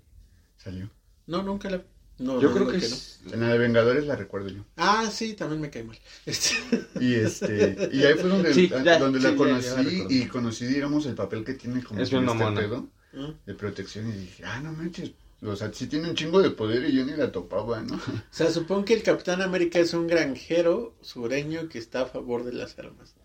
salió. No, nunca la vi. No, Yo no creo que no. es... En la de Vengadores la recuerdo yo. Ah, sí, también me cae mal. [laughs] Este, Y este, y ahí fue donde, Sí, ya, donde sí, la conocí ya la recuerdo. y conocí, digamos, el papel que tiene como Es bien este pedo ¿no? de protección y dije, ah, no manches, o sea, sí tiene un chingo de poder y yo ni la topaba, ¿no? O sea, supongo que el Capitán América es un granjero sureño que está a favor de las armas.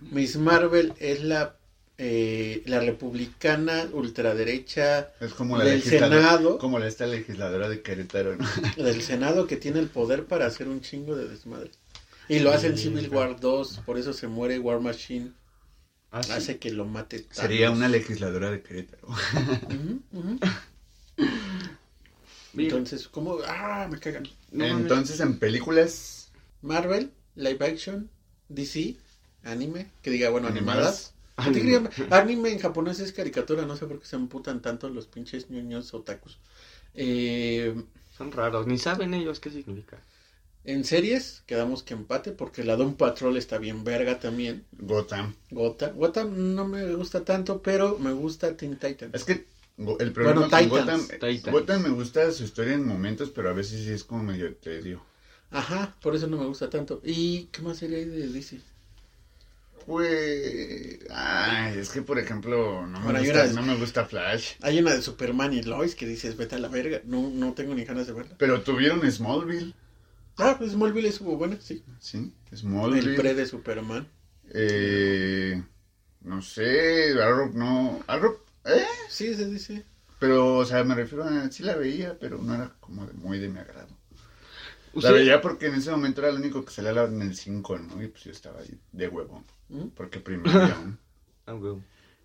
Miss Marvel es la, eh, la republicana ultraderecha Es como la Del Senado. como la esta legisladora de Querétaro, ¿no? [laughs] del Senado que tiene el poder para hacer un chingo de desmadre. Y lo hace en Civil War 2, por eso se muere War Machine, Ah, sí. hace que lo mate. Thanos. Sería una legisladora de Querétaro. [laughs] Entonces, ¿cómo? Ah, me cagan. no. Entonces, en películas Marvel, live action, DC, anime, que diga, bueno, Animadas. Animadas. [laughs] ¿Qué te quería- Anime en japonés es caricatura, no sé por qué se emputan tanto los pinches ñoños otakus. Eh, Son raros, ni saben ellos qué significa. en series quedamos que empate porque la Doom Patrol está bien verga también. Gotham. Gotham, Gotham no me gusta tanto, pero me gusta Teen Titans. Es que el problema Bueno, con. Gotham, Titans. Gotham me gusta su historia en momentos, pero a veces sí es como medio tedio. Ajá, por eso no me gusta tanto. ¿Y qué más sería de DC? Pues, ay, es que por ejemplo, no me, gusta, no me gusta Flash. Hay una de Superman y Lois que dices, vete a la verga. No, no tengo ni ganas de verla. Pero tuvieron Smallville, Ah, pues Smallville estuvo buena, sí. ¿sí? El Smallville. pre de Superman. Eh, no sé, Arrow, no, Arrow, ¿eh? Sí, se dice. Pero, o sea, me refiero a, sí la veía, pero no era como de, muy de mi agrado. La veía porque en ese momento era el único que salía en el 5, ¿no? Y pues yo estaba ahí de huevo, ¿Mm? porque primero. [laughs] Ah.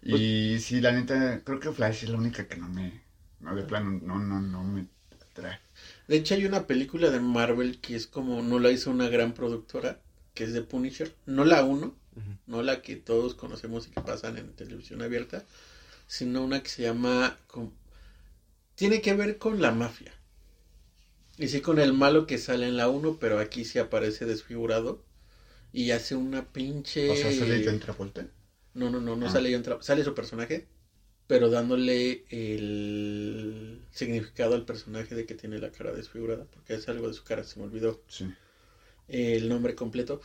Y sí, la neta, creo que Flash es la única que no me, no, de plano, no, no, no me atrae. De hecho, hay una película de Marvel que es como, no la hizo una gran productora, que es de Punisher. No la uno, no la que todos conocemos y que pasan en televisión abierta, sino una que se llama... com- Tiene que ver con la mafia. Y sí con el malo que sale en la 1, pero aquí sí aparece desfigurado. Y hace una pinche... O sea, sale John Travolta. No, no, no, no Ah. sale John Tra- Sale su personaje, pero dándole el significado al personaje de que tiene la cara desfigurada, porque es algo de su cara, se me olvidó Sí. el nombre completo.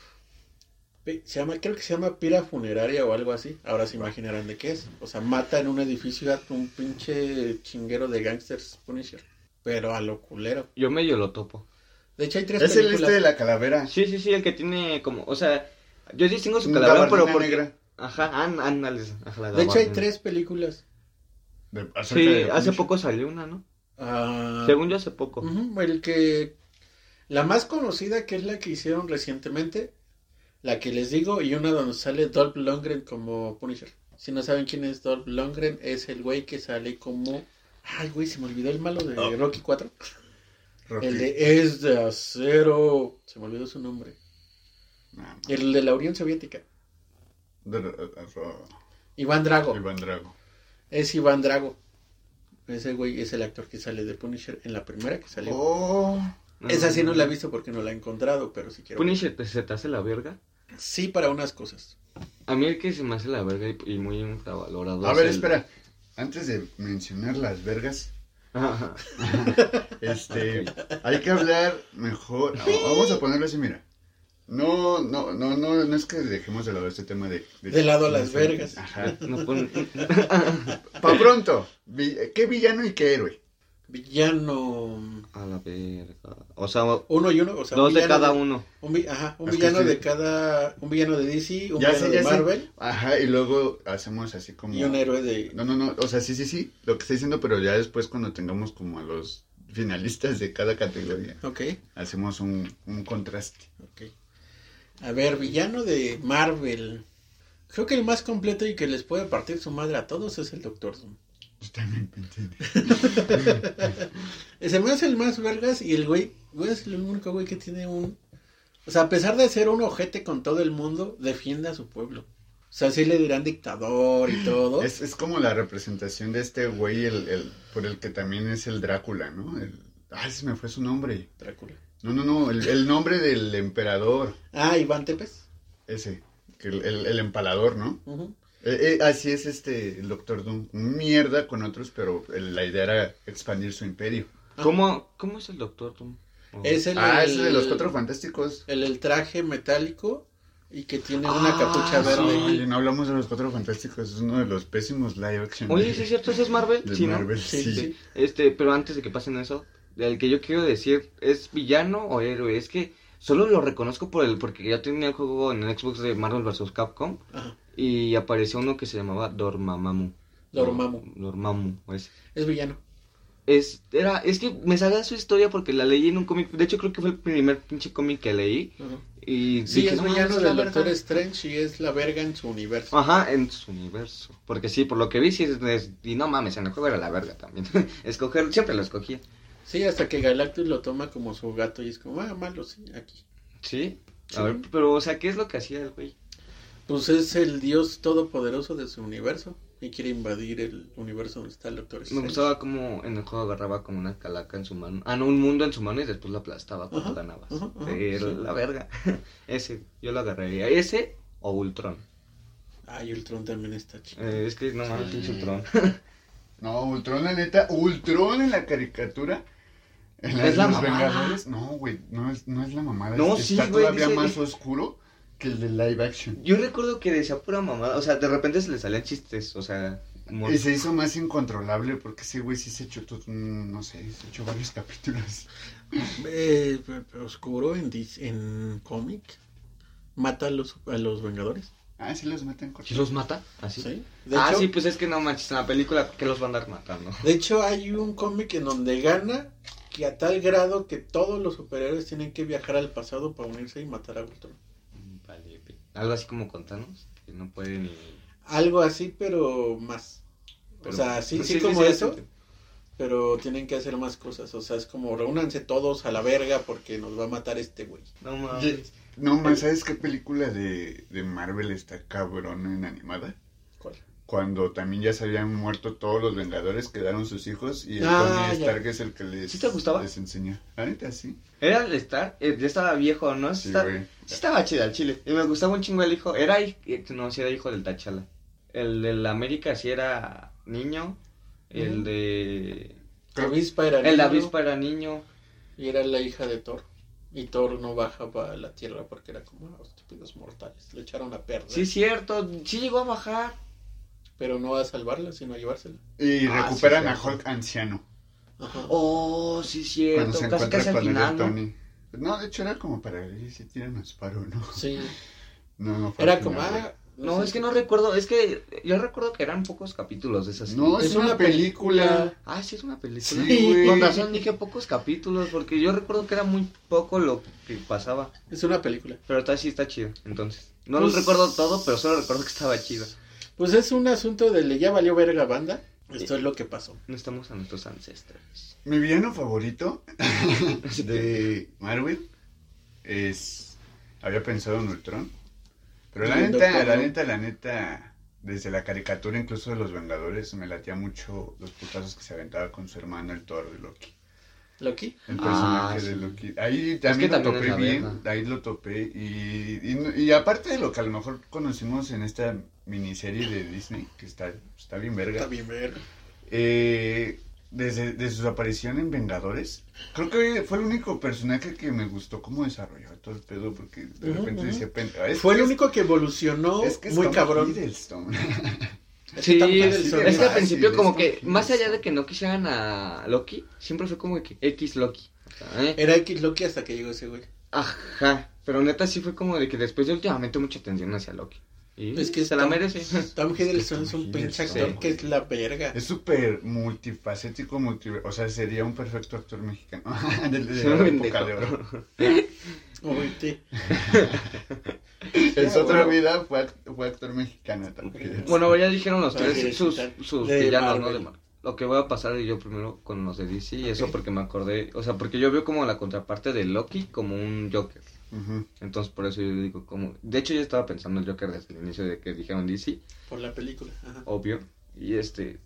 Se llama, creo que se llama Pira Funeraria o algo así. Ahora se imaginarán de qué es. O sea, mata en un edificio a un pinche chinguero de gangsters Punisher. Pero a lo culero. Yo medio lo topo. De hecho, hay tres Es el este de la calavera. Sí, sí, sí, el que tiene como, o sea, yo distingo su calavera, pero porque... negra. Ajá, án- ándale. ajá, la De hecho, hay tres películas. De- Sí, de hace poco salió una, ¿no? Ah, Según yo hace poco. El que la más conocida que es la que hicieron recientemente, la que les digo y una donde sale Dolph Lundgren como Punisher. Si no saben quién es Dolph Lundgren, es el güey que sale como ay güey, se me olvidó el malo de Oh. Rocky 4, Rocky. el de es de acero, se me olvidó su nombre. No, no. El de la Unión Soviética, De- de- de- Ro- Iván Drago. Iván Drago. Es Iván Drago. Ese güey es el actor que sale de Punisher en la primera que salió. Oh. Esa sí no la he visto porque no la he encontrado, pero sí quiero. Punisher, ¿te- ¿se te hace la verga? Sí, para unas cosas. A mí el que se me hace la verga y, y muy infravalorado A es ver, el- espera. antes de mencionar las vergas, Ajá. [laughs] este, hay que hablar mejor. no, vamos a ponerlo así, mira. No, no, no, no, no es que dejemos de lado este tema de... De lado las vergas. Ajá. No pon- [laughs] Pa' pronto, ¿qué villano y qué héroe? Villano. A la verga. O sea, Uno y uno. O sea, dos un de cada uno. Un, vi- ajá, un Es villano sí. de cada. Un villano de DC, un Ya villano sé, de ya sé. Marvel Ajá, y luego hacemos así como... y un héroe de. No, no, no, o sea, sí, sí, sí, lo que estoy diciendo, pero ya después cuando tengamos como a los finalistas de cada categoría, Ok, hacemos un, un contraste. ok. A ver, villano de Marvel. Creo que el más completo y que les puede partir su madre a todos es el Doctor Doom. Yo también pensé [laughs] en- Ese me hace el más vergas y el güey, güey es el único güey que tiene un... O sea, a pesar de ser un ojete con todo el mundo, defiende a su pueblo. O sea, sí le dirán dictador y todo. Es, es como la representación de este güey, el, el, por el que también es el Drácula, ¿no? El, ay, se me fue su nombre. Drácula. No, no, no, el, el nombre del emperador, Ah, Iván Tepes. ese, que el, el, empalador, ¿no? Eh, eh, así es este, el Doctor Doom. Mierda con otros, pero el- la idea era expandir su imperio. ¿Cómo, ¿Cómo es el Doctor Doom? Oh. Es el, Ah, el- ese de los cuatro fantásticos. el, el traje metálico y que tiene una Ah, capucha verde. Oye, no hablamos de los cuatro fantásticos, es uno de los pésimos live action. Oye, ¿sí es cierto? ¿Ese es Marvel? de sí, ¿no? Marvel, Sí, sí. sí. Este, pero antes de que pasen eso, el que yo quiero decir, ¿es villano o héroe? Es que solo lo reconozco por el, porque ya tenía el juego en el Xbox de Marvel vs. Capcom Ajá. y apareció uno que se llamaba Dormammu. Dormammu. Dormammu, pues. Es villano. Es, era, es que me sabía su historia porque la leí en un cómic, de hecho creo que fue el primer pinche cómic que leí Ajá. y Sí, dije, es "No, villano es la del Doctor verga". Strange y es la verga en su universo. Ajá, en su universo. Porque sí, por lo que vi, sí es, es- y no mames, en el juego era la verga también. [laughs] Escoger, siempre lo escogía. Sí, hasta que Galactus lo toma como su gato y es como, ah, malo, sí, aquí. Sí. A Sí. ver, pero, o sea, ¿qué es lo que hacía el güey? Pues es el dios todopoderoso de su universo y quiere invadir el universo donde está el Doctor Me Strange. gustaba como en el juego agarraba como una calaca en su mano. Ah, no, un mundo en su mano y después lo aplastaba cuando Ajá, ganabas. ajá, ajá, Pero sí. la verga. [laughs] Ese, yo lo agarraría. Ese o Ultron. Ay, Ultron también está chido. Eh, es que no mames, Sí. pinche Ultron. [laughs] No, Ultron, la neta, Ultron en la caricatura. En la Es de la los mamada. Vengadores. No, güey, no es, no es la mamada. No, es sí, está güey, todavía dice- más oscuro que el de live action. Yo recuerdo que decía pura mamada. O sea, de repente se le salían chistes. O sea, humor. Y se hizo más incontrolable porque ese güey sí se echó, todo, un- no sé, se echó varios [laughs] capítulos. Eh, oscuro en, dis- en cómic. Mata a los, a los Vengadores. Ah, sí los con ¿Sí los mata? ¿Así? ¿sí? De, ah, hecho, sí, pues es que no manches, en la película, que los van a andar matando? de hecho, hay un cómic en donde gana que a tal grado que todos los superhéroes tienen que viajar al pasado para unirse y matar a Ultron. Vale, algo así como contanos, que no pueden ni... Algo así, pero más. pero- o sea, sí, sí, como sí, eso, sí. pero tienen que hacer más cosas. O sea, es como reúnanse todos a la verga porque nos va a matar este güey. No mames. No, más, ¿sabes qué película de, de Marvel está cabrón en animada? Cuando también ya se habían muerto todos los Vengadores, quedaron sus hijos y el Ah, Tony ya. Stark es el que les, ¿Sí te gustaba? les enseña. La neta, sí. Era el Star, eh, ya estaba viejo, ¿no? Sí, Está- güey. sí estaba chido el chile. Y me gustaba un chingo el hijo. Era, no, sí era hijo del Tachala. El de la América sí era niño. El de... La avispa era El avispa era niño. y era la hija de Thor. Y Thor no bajaba a la tierra porque era como "Ah, estúpidos mortales. Le echaron a perder. Sí, cierto. Sí llegó a bajar. Pero no a salvarla, sino a llevársela. Y Ah, recuperan sí, a. Hulk anciano. Ajá. Oh, sí, Cuando cierto. se Casi encuentra casi al final, ¿no? Tony. No, de hecho era como para ver si tiran a Sparrow, ¿no? Sí. [laughs] No, no fue Era como, ah, No, es que no recuerdo. Es que yo recuerdo que eran pocos capítulos de esa serie. No, es, Es una, una película. película. Ah, sí, es una película. Sí, güey. Con razón dije pocos capítulos, porque yo recuerdo que era muy poco lo que pasaba. Es una película. Pero está, sí está chido, entonces. No Pues- lo recuerdo todo, pero solo recuerdo que estaba chido. Pues es un asunto de le ya valió verga banda. Esto es lo que pasó. No estamos a nuestros ancestros. Mi villano favorito [laughs] de Marvel es. Había pensado en Ultron. Pero la neta, Doctor la neta, la neta, desde la caricatura incluso de los Vengadores, me latía mucho los putazos que se aventaba con su hermano, el Thor de Loki. Loki. El Ah, personaje sí. de Loki. Ahí también lo topé bien, ahí lo topé. Y, y, y aparte de lo que a lo mejor conocimos en esta miniserie de Disney, que está, está bien verga. Está bien, ver. Eh, desde, desde su aparición en Vengadores, creo que fue el único personaje que me gustó cómo desarrolló todo el pedo, porque de repente ujú. decía, "Pen- es Fue que el es- único que evolucionó es que es muy Tom cabrón. [laughs] Sí, es, que al principio como que, más allá de que no quisieran a Loki, siempre fue como que X Loki. ¿eh? Era X Loki hasta que llegó ese güey. Ajá, pero neta sí fue como de que después de últimamente mucha atención hacia Loki. Y Es que se la merece. Tom [laughs] Hiddleston es un pinche actor que es la verga. Es súper multifacético, multi... o sea, sería un perfecto actor mexicano. [laughs] de, de la época de oro. [laughs] Uy, sí. En su otra bueno. vida fue, fue actor mexicano también. Bueno, ya dijeron los tres sus, sus de villanos, ¿no? De Marvel. Lo que voy a pasar yo primero con los de DC, y eso porque me acordé, o sea, porque yo veo como la contraparte de Loki como un Joker. Entonces por eso yo digo como, de hecho yo estaba pensando en Joker desde el inicio de que dijeron DC, Por la película. Ajá. obvio, y este,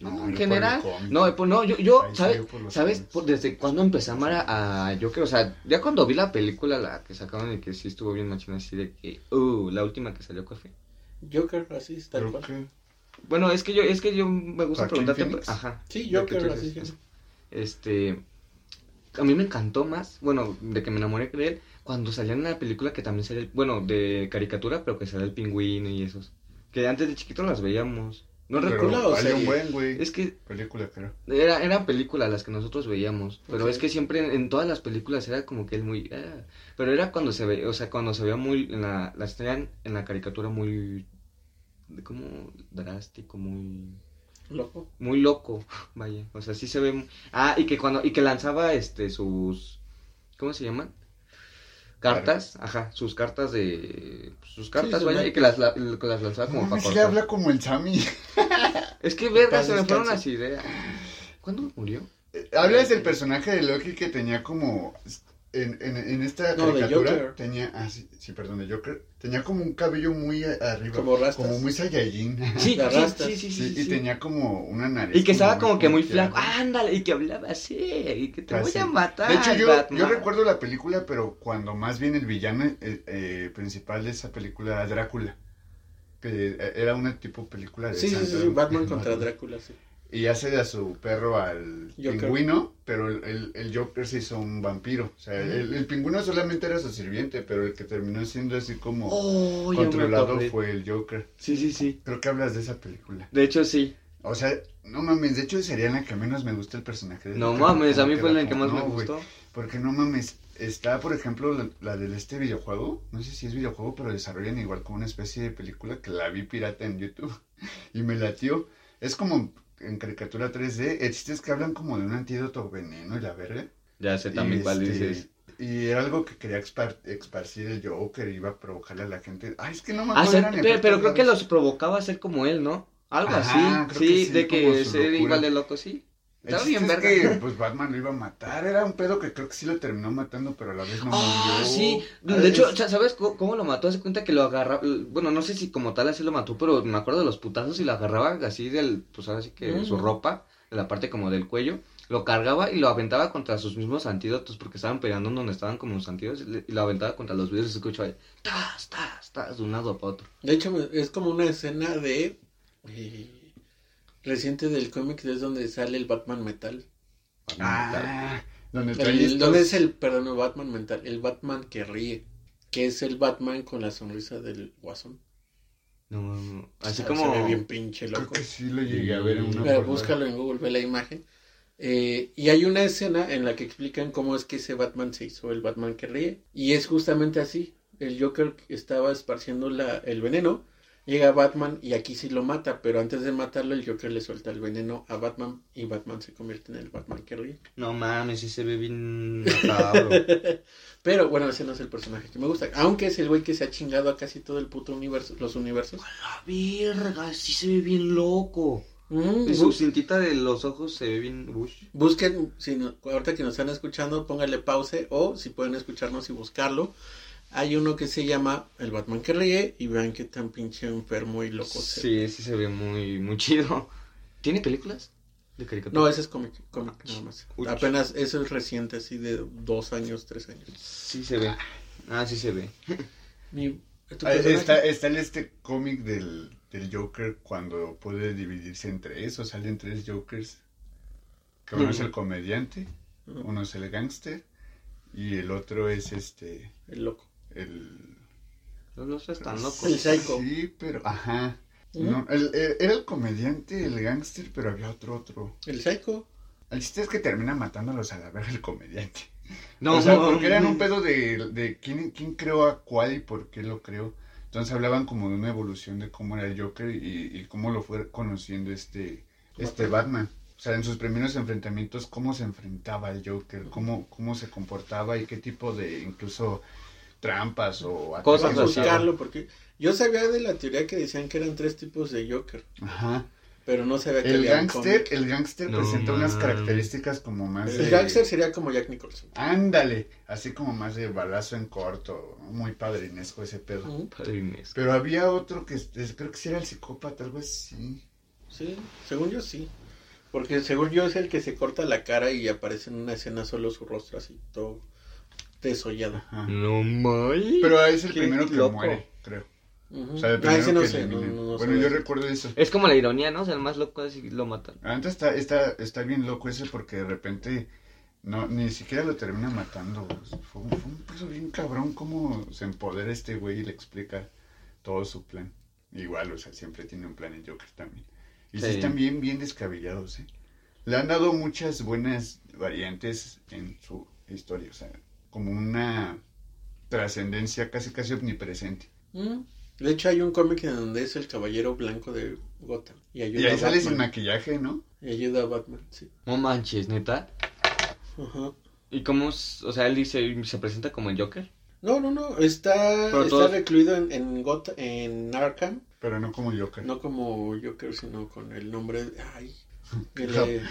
No, no, yo en por general, no, pues no, yo, yo, ¿sabes? por ¿Sabes? Por- desde cuando empecé a amar a, a Joker, o sea, ya cuando vi la película, la que sacaron y que sí estuvo bien machina, así de que, uh, la última que salió, ¿cuál fue? Joker, así, tal Creo cual. que Bueno, es que yo, es que yo me gusta ¿Joaquín preguntarte, Phoenix? ajá, Sí, Joker, así. es. Este, a mí me encantó más, bueno, de que me enamoré de él, cuando salía en la película que también salía, el- bueno, de caricatura, pero que salía el pingüino y esos, que antes de chiquito las veíamos. No pero recuerdo, o un buen, güey. es que Película, creo. era, era película las que nosotros veíamos, pero es que siempre en, en todas las películas era como que él muy, ah, pero era cuando se ve, o sea, cuando se veía muy, en la, las tenían en la caricatura muy, como drástico, muy Loco. muy loco, [laughs] vaya, o sea, sí se ve, ah, y que cuando, y que lanzaba, este, sus, ¿cómo se llaman? Cartas, ajá, sus cartas de, sus cartas, vaya, y que las, la- las lanzaba como No, para cortar. habla como el Sammy. [laughs] Es que, verga, se me fueron las ideas. ¿Cuándo murió? Hablas del personaje de Loki que tenía como. En, en, en esta No, caricatura tenía. Ah, sí, sí, perdón, de Joker. Tenía como un cabello muy arriba. Como rastas. Como muy Saiyajin. Sí, sí, [laughs] rastas. sí, sí, y tenía como una nariz. Y que estaba como que muy flaco, ándale, y que hablaba así, y que te voy Así. a matar, De hecho, yo, Batman. yo recuerdo la película, pero cuando más bien el villano eh, eh, principal de esa película era Drácula. Que eh, era una tipo película de Sí, sí, sí, Santa- sí, Batman [laughs] contra Drácula, sí. Y hace a su perro al Joker. pingüino, pero el, el, el Joker se hizo un vampiro. O sea, el, el pingüino solamente era su sirviente, pero el que terminó siendo así como Oh, controlado fue el Joker. Sí, sí, sí. Creo que hablas de esa película. De hecho, sí. O sea, no mames, de hecho sería la que menos me gusta el personaje de No Joker, mames, a mí fue la que más me no, gustó. Porque no mames, está por ejemplo la, la de este videojuego, no sé si es videojuego, pero desarrollan igual como una especie de película que la vi pirata en YouTube [laughs] y me latió. Es como en caricatura 3D, el chiste es que hablan como de un antídoto veneno y la verga. Ya sé también cuál este, dices. Y era algo que quería expar- esparcir el Joker, iba a provocarle a la gente. Ay, es que no me Ah, acuerdo. pero creo que los provocaba a ser como él, ¿no? Algo Ajá, así. Sí, que sí, de que ser locura. igual de loco, sí. Estaba bien es verga. que, pues Batman lo iba a matar. Era un pedo que creo que sí lo terminó matando, pero a la vez no Ah, murió. sí. De hecho, es- sa- ¿sabes cómo lo mató? Hace cuenta que lo agarraba. Bueno, no sé si como tal así lo mató, pero me acuerdo de los putazos y lo agarraba así del. Pues ahora sí que de su Mm. ropa, de la parte como del cuello. Lo cargaba y lo aventaba contra sus mismos antídotos porque estaban pegando en donde estaban como los antídotos y lo aventaba contra los vidrios y se escuchaba ahí, tas, tas, tas, de un lado para otro. De hecho, es como una escena de. eh, reciente del cómic, es donde sale el Batman Metal. Ah, donde trae El, estos- ¿Dónde es el, perdón, el Batman Mental? El Batman que ríe. Que es el Batman con la sonrisa del guasón. No, no, no. Así O sea, como. Se ve bien pinche Creo loco. que sí lo llegué a ver en una Pero búscalo en Google, ve la imagen. Eh, y hay una escena en la que explican cómo es que ese Batman se hizo el Batman que ríe. Y es justamente así. El Joker estaba esparciendo la, el veneno. Llega Batman y aquí sí lo mata. Pero antes de matarlo, el Joker le suelta el veneno a Batman. Y Batman se convierte en el Batman que ríe. No mames, sí se ve bien macabro. [laughs] Pero bueno, ese no es el personaje que me gusta. Aunque es el güey que se ha chingado a casi todo el puto universo, los universos. La verga, sí se ve bien loco. Mm, Y su cintita de los ojos se ve bien. Ush. Busquen, si no- ahorita que nos están escuchando, pónganle pause o si pueden escucharnos y buscarlo. Hay uno que se llama El Batman que ríe y vean qué tan pinche enfermo y loco. Sí, sí se ve muy, muy chido. ¿Tiene películas? De caricatura. No, ese es cómic, cómic nada más. Uch. Apenas, eso es reciente, así de dos años, tres años. Sí se ve. Ah, sí se ve. Mi, ¿tu Ah? Está, está el este cómic del, del Joker cuando puede dividirse en tres o salen tres Jokers. Que uno es el comediante, uno es el gángster y el otro es este El loco. El Los dos están locos. El psycho. Sí, pero ajá. No, el- el- era el comediante, el gángster, pero había otro otro. El psycho. El chiste es que termina matándolos a la verga el comediante. No, o sea, porque eran un pedo de, de quién, quién creó a cuál y por qué lo creó. Entonces hablaban como de una evolución de cómo era el Joker y, y cómo lo fue conociendo este, este Batman. O sea, en sus primeros enfrentamientos, cómo se enfrentaba al Joker, cómo, cómo se comportaba y qué tipo de incluso trampas o Cosas así. buscarlo porque yo sabía de la teoría que decían que eran tres tipos de Joker, Ajá. pero no sabía que El había un gángster, cómic. el gángster No presenta unas características como más El de- gángster sería como Jack Nicholson. Ándale, así como más de balazo en corto, muy padrinesco ese pedo. Ujú. Padrinesco. Pero había otro que es- creo que sí era el psicópata, algo así. Sí, según yo sí. Porque según yo es el que se corta la cara y aparece en una escena solo su rostro así, todo desollado. Ajá. No mames. Pero es el Qué primero que loco. muere, creo. Ujú. O sea, el Ah, ese no que sé, no, eliminan. no, no bueno, sé. yo recuerdo eso. Es como la ironía, ¿no? O sea, el más loco es y lo matan. La neta está, está, está bien loco ese porque de repente no, ni siquiera lo termina matando. Fue, un- fue un peso bien cabrón cómo se empodera este güey y le explica todo su plan. Igual, o sea, siempre tiene un plan el Joker también. Y sí, Sí. están bien, bien descabellados, ¿eh? Le han dado muchas buenas variantes en su historia, o sea, como una trascendencia casi casi omnipresente. Mm. De hecho hay un cómic en donde es el caballero blanco de Gotham. Y ayuda, Y ahí a, sale sin maquillaje, ¿no? y ayuda a Batman, sí. No manches, neta. Ajá. ¿Y cómo? es- O sea, él dice, se presenta como el Joker. No, no, no, está, está recluido en, en, Gotham- en Arkham, Pero no como Joker. no como Joker, sino con el nombre, de- ay, [laughs] el, No. eh,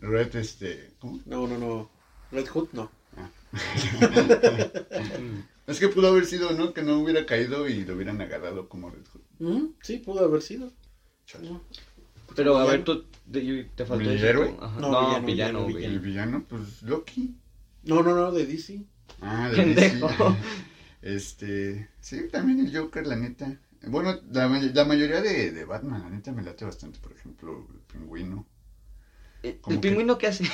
Red, este. ¿Cómo? no, no, no, Red Hood, no. [laughs] Es que pudo haber sido, ¿no? Que no hubiera caído y lo hubieran agarrado como Red Hood. Mm, sí, pudo haber sido. Chale. Pero a ver, tú, de- te faltó ¿Mi decir héroe? No, No, villano, villano, villano, güey. El villano, pues Loki. No, no, no, de DC. Ah, de Pendejo. DC. [laughs] Este. Sí, también el Joker, la neta. Bueno, la, may- la mayoría de, de Batman, la neta me late bastante. Por ejemplo, el pingüino. Eh, ¿Cómo ¿El que? pingüino qué hace?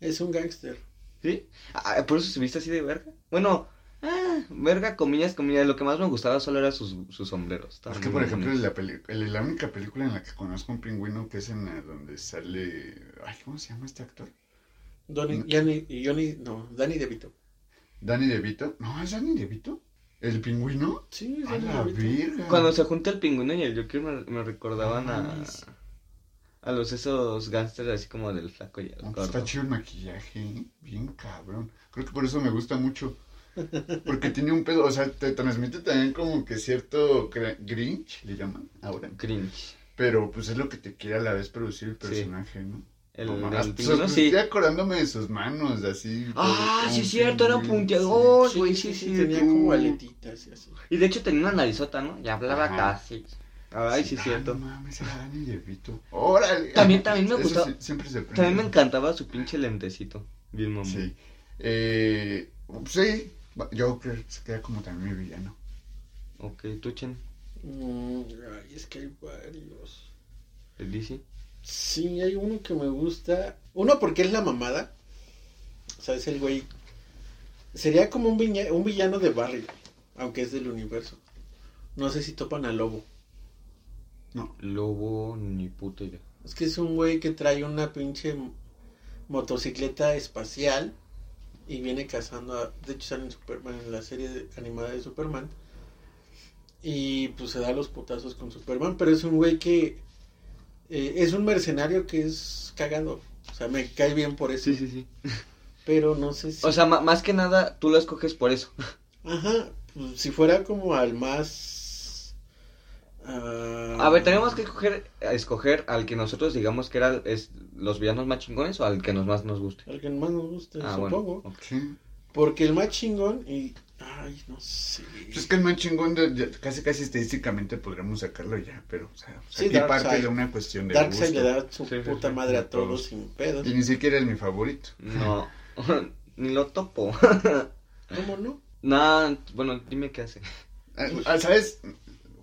Es un gángster. ¿Sí? Ah, ¿Por eso se viste así de verga? Bueno, ah, verga, comillas, comillas. Lo que más me gustaba solo era sus, sus sombreros. Es que, por ejemplo, la, peli- el- la única película en la que conozco un pingüino que es en la donde sale. Ay, ¿cómo se llama este actor? Donny, No. Johnny, Johnny, no, Danny DeVito. Danny DeVito. No, ¿es Danny DeVito? ¿El pingüino? Sí, es Danny la DeVito. Cuando se junta el pingüino y el Joker me, me recordaban a. a los esos gángsters así como del flaco y el No, pues, gordo. está chido el maquillaje, ¿eh? bien cabrón. Creo que por eso me gusta mucho. Porque tiene un pedo, o sea, te transmite también como que cierto Grinch, le llaman ahora. Cringe. Pero pues es lo que te quiere a la vez producir el personaje, ¿no? El, No, el pingüino pues, sí. Estoy acordándome de sus manos, así. Ah, como sí es cierto, era un pingüino, punteador, Sí, güey, sí, sí, sí, sí. tenía como aletitas y así. Y de hecho tenía una narizota, ¿no? Ya hablaba Ajá. casi. Ay, sí es Ah, cierto. no mames, era DeVito. Órale. También- también me Eso gustaba- sí- siempre se prende. También me encantaba su pinche lentecito. Bien mamón. Sí. Eh, sí, Joker se queda como también mi villano. Ok, tú, Chen, Mm, ay, es que hay varios. el DC. Sí, hay uno que me gusta. Uno porque es la mamada. O sea, es el güey. Sería como un, viña- un villano de barrio, aunque es del universo. No sé si topan al lobo. Lobo, ni puta idea. Es que es un güey que trae una pinche motocicleta espacial y viene cazando a... De hecho sale en Superman, en la serie de- animada de Superman. Y pues se da los putazos con Superman, pero es un güey que... eh, es un mercenario que es cagado. O sea, me cae bien por eso. Sí, sí, sí. Pero no sé si... O sea, más que nada, tú lo escoges por eso. Ajá, pues si fuera como al más... A ver, tenemos que escoger, escoger al que nosotros digamos que era es, los villanos más chingones o al que nos más nos guste. Al que más nos guste, Ah, supongo. bueno. ok. Sí. Porque el más chingón y... Ay, no sé. Pues es que el más chingón, de- de- casi casi estadísticamente podríamos sacarlo ya, pero, o sea, o sea, Sí, aquí Darkseid. parte de una cuestión de Darkseid gusto. le da su Sí, puta sí, madre a todos todos. sin pedos. Y ni siquiera es mi favorito. No, [laughs] ni lo topo. ¿Cómo no? [laughs] Nah, bueno, dime qué hace. Ah, ¿Sabes?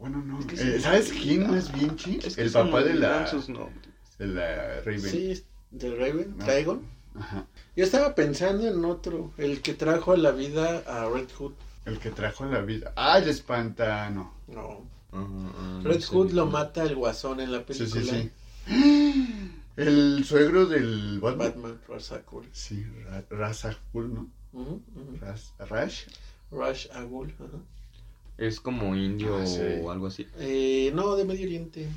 Bueno, no. Es que eh, sí. ¿Sabes quién más bien ching? Es que El papá de la, nombres. de la Raven. Sí, es de Raven, No. Trigon. Ajá. Yo estaba pensando en otro, el que trajo a la vida a Red Hood. El que trajo la vida. Ah, el espantano. No. Ah, no Red sé. Hood lo mata el guasón en la Sí, película. sí, sí. [gasps] El suegro del Batman. Batman, Ghul. Sí, Ra- Ra's al Ghul, ¿no? Ujú, ujú. Ras- Rash. Ra's al Ghul, ajá. Es como indio Ah, sí. o algo así. Eh, no, de Medio Oriente.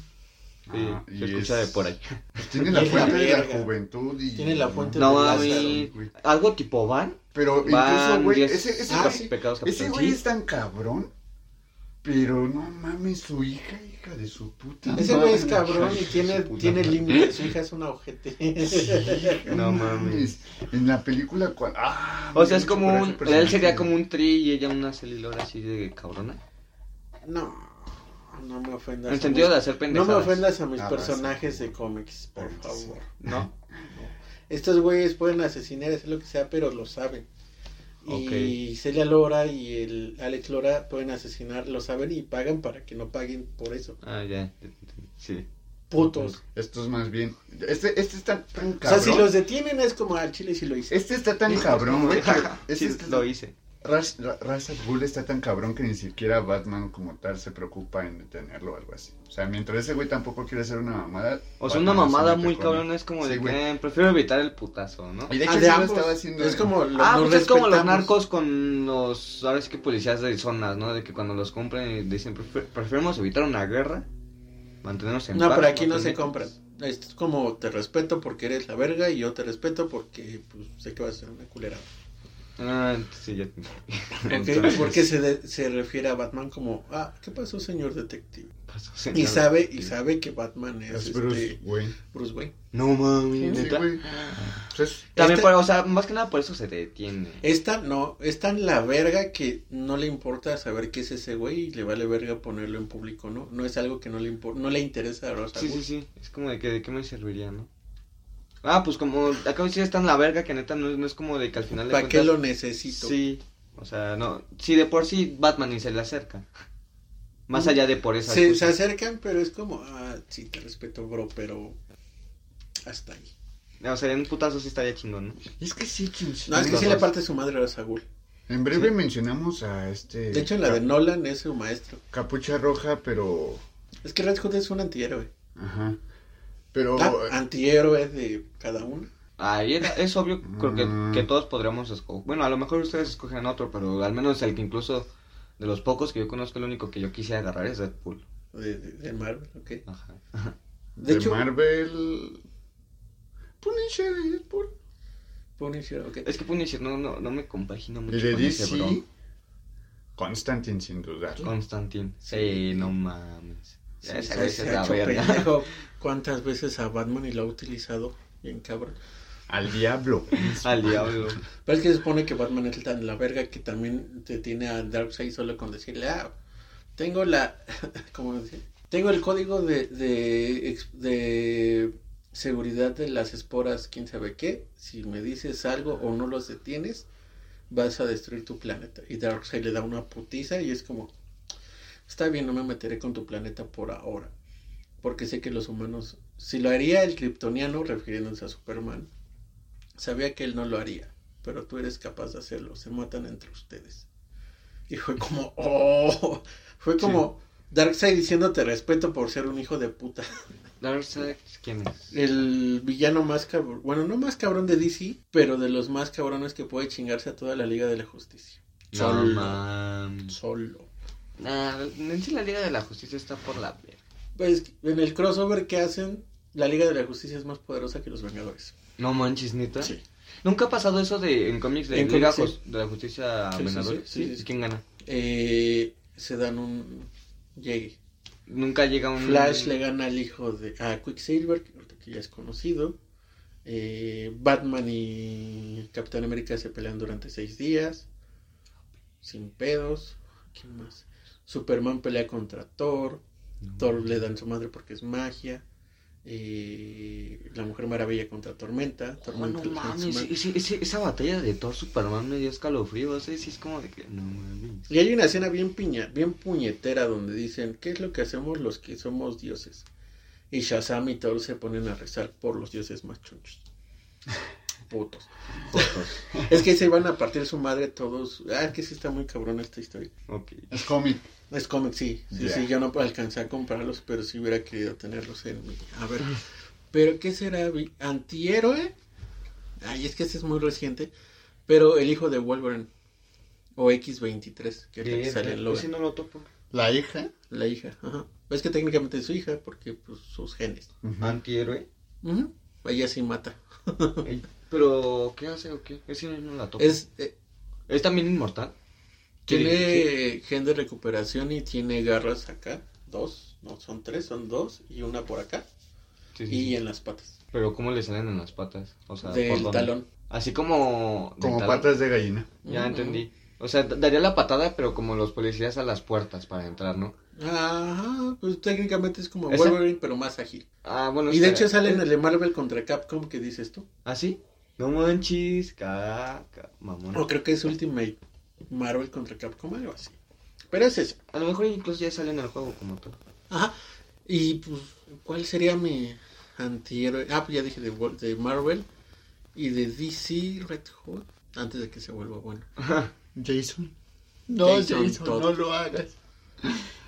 Sí, Ah, se escucha es- de por ahí. pues tiene la [laughs] la fuente de la juventud y... Tiene la fuente No, de a Lázaro. mí, güey. algo tipo van. Pero Van incluso, güey, 10 ese, ese, Ah, güey- ese güey es tan cabrón. Pero no mames, su hija, hija de su puta Ese güey es cabrón y tiene, tiene límites. Su hija es una ojete. No [laughs] mames. En la película, cual... ah, O sea, es como un. Él sería como un tri y ella una celilora así de cabrona. No, no me ofendas. En el a sentido mis- de hacer No me ofendas a mis Ah, personajes de cómics, por favor. ¿No? Estos güeyes pueden asesinar, hacer lo que sea, pero lo saben. Y Celia Lora y el Alex Lora pueden asesinar, lo saben y pagan para que no paguen por eso. Ah, ya. Sí. Putos. Esto es más bien... Este, este está tan O sea, cabrón. si los detienen es como al chile si lo hice. Este está tan cabrón, güey. [laughs] Sí, Este está- lo hice. Ra's, Ra- Ra's al Ghul está tan cabrón que ni siquiera Batman como tal se preocupa en detenerlo o algo así. O sea, mientras ese güey tampoco quiere hacer una mamada. O sea, Batman una mamada muy cabrón es como Sí, de güey. que prefiero evitar el putazo, ¿no? Y de hecho Ah, de ambos. estaba haciendo. Es como lo, Ah, pues es como los narcos con los, ahora sí que policías de zonas, ¿no? De que cuando los compren dicen, "Prefer- preferimos evitar una guerra, mantenernos en No, paz. pero aquí no se tener-". compran. Es como te respeto porque eres la verga y yo te respeto porque pues, sé que vas a ser una culera. Ah, sí, ya te Ok, [laughs] Entonces, Porque se, de- se refiere a Batman como, ah, ¿qué pasó, señor detective? pasó, Y señor. sabe, y sabe que Batman es, Es Bruce, este, güey. Bruce Wayne. No mami, Sí, güey. Pues, También, Este- por- o sea, más que nada por eso se detiene. Esta no, es tan la verga que no le importa saber qué es ese güey y le vale verga ponerlo en público, ¿no? No es algo que no le impor- no le interesa a Rosa. Sí, sí, sí. Es como de que de qué me serviría, ¿no? Ah, pues como acá de decir está en la verga que neta no, es- no es como de que al final de ¿Para qué lo necesito? Sí, o sea, no, sí de por sí Batman ni se le acerca. Más allá de por esa Se, se acercan, pero es como, ah, sí, te respeto, bro, pero hasta ahí. O sea, en un putazo sí estaría chingón, ¿no? es que sí, chin, No, es que sí le parte su madre a Ghul. En breve Sí. mencionamos a este. De hecho, en la de Nolan es su maestro. Capucha Roja, pero. Es que Red Hood es un antihéroe. Ajá. Pero. Ah, antihéroe de cada uno. Ahí era- es obvio, creo que, Mm. que todos podríamos escoger. Bueno, a lo mejor ustedes escogen otro, pero al menos el que incluso de los pocos que yo conozco, el único que yo quise agarrar es Deadpool. De, de, de Marvel, ok. Ajá. De, de hecho, Marvel. Punisher y Deadpool. Punisher, ok. Es que Punisher no, no, no me compagina mucho Y de con ese DC. bro. Constantine, sin duda. Constantine. Sí. Sí, no mames. Sí, Esa es la verga. [laughs] ¿Cuántas veces a Batman y lo ha utilizado? Bien cabrón. Al diablo. [laughs] Al diablo. Pero es que se supone que Batman es tan la verga que también te tiene a Darkseid solo con decirle, ah, tengo la, [laughs] ¿cómo decir? Tengo el código de, de, de seguridad de las esporas, quién sabe qué. Si me dices algo o no los detienes, vas a destruir tu planeta. Y Darkseid le da una putiza y es como, está bien, no me meteré con tu planeta por ahora. Porque sé que los humanos, si lo haría el kryptoniano, refiriéndose a Superman, sabía que él no lo haría, pero tú eres capaz de hacerlo, se matan entre ustedes. Y fue como, [laughs] oh, fue como Darkseid diciéndote respeto por ser un hijo de puta. [laughs] Darkseid, ¿quién es? El villano más cabrón, bueno, no más cabrón de DC, pero de los más cabrones que puede chingarse a toda la Liga de la Justicia. No Solo. mames. Solo. Nah, en sí la Liga de la Justicia está por la. Pues en el crossover que hacen, la Liga de la Justicia es más poderosa que los Vengadores. No manches, neta. Sí. Nunca ha pasado eso de en cómics de En Liga cómics, Jus- de la Justicia Sí, Vengadores. sí. ¿Quién gana? Eh, se dan un llegue. Nunca llega un Flash le gana al hijo de a Quicksilver, que ya es conocido. Eh, Batman y Capitán América se pelean durante seis días. Sin pedos. ¿Quién más? Superman pelea contra Thor. Thor le dan su madre porque es magia. Eh, la Mujer Maravilla contra Tormenta. Oh, Tormenta no mames, esa batalla de Thor Superman me dio escalofríos, ¿eh? Sí, es como de que. No mames. Y hay una escena bien piña, bien puñetera donde dicen, ¿qué es lo que hacemos los que somos dioses? Y Shazam y Thor se ponen a rezar por los dioses más chunchos. [laughs] Putos. [laughs] Es que se van a partir su madre todos. Ah, es que sí está muy cabrón esta historia. Ok. Es cómic. Es cómic, sí. Sí, sí, yo no alcancé a comprarlos, pero sí hubiera querido tenerlos en mi... A ver. ¿Pero qué será? ¿Antihéroe? Ay, es que ese es muy reciente. Pero el hijo de Wolverine. O X23, que es la que sale en Logan. Ese no lo topo. La hija. La hija, ajá. Es que técnicamente es su hija, porque pues sus genes. Antihéroe. Ujú. Ella sí mata. [laughs] Pero, ¿qué hace o qué? Ese no la topo. ¿Es, Es, eh, también inmortal? tiene gen de recuperación y tiene garras acá. Dos, no, son tres, son dos y una por acá. Sí, sí, Y sí. en las patas. Pero, ¿cómo le salen en las patas? O sea, ¿por Del talón. Así como. Como talón. patas de gallina. Ya entendí. O sea, daría la patada, pero como los policías a las puertas para entrar, ¿no? Ajá, pues técnicamente es como. Wolverine, pero más ágil. Ah, bueno. Y de hecho sale en el de Marvel contra Capcom, que dices tú? ¿Ah, sí? No manches, caca, mamón. O creo que es Ultimate Marvel contra Capcom, algo así. Pero es ese. A lo mejor incluso ya sale en el juego como tal. Ajá. Y pues, ¿cuál sería mi antihéroe? Ah, pues ya dije de, Marvel y de DC Red Hood. Antes de que se vuelva bueno. Jason. No, Jason no lo hagas.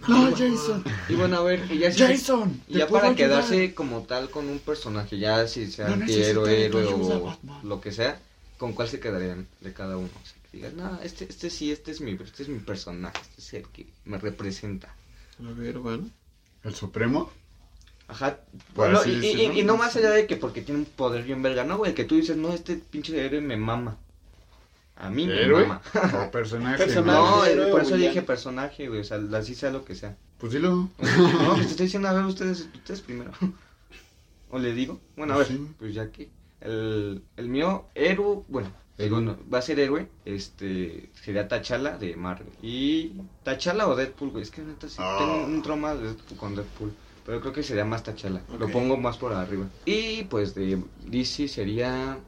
No, No, Jason. Y bueno, a ver, y ya, Jason. y ¿te ya para ayudar? quedarse como tal con un personaje, ya si sea No antihéroe, héroe o lo que sea, ¿con cuál se quedarían de cada uno? O sea, que digas, no, este, este sí, este es mi, este es mi personaje, este es el que me representa. A ver, bueno. ¿El Supremo? Ajá. Bueno, y no más allá de que porque tiene un poder bien verga, no, güey, que tú dices, no, este pinche héroe me mama. A mí me ¿Héroe? mama. ¿O personaje? [laughs] Personaje. No, héroe por o eso villano. dije personaje, güey, o sea, así sea lo que sea. Pues dilo. No, pues [laughs] te estoy diciendo, a ver, ustedes, ustedes primero. [laughs] ¿O le digo? Bueno, a ver, Sí. pues ya que. El, el mío, héroe, bueno, segundo, va a ser héroe, este, sería T'Challa de Marvel. Y T'Challa o Deadpool, güey, es que neta sí, Ah. tengo un trauma de Deadpool- con Deadpool. Pero creo que sería más T'Challa, lo Ok. pongo más por arriba. Y pues de DC sería...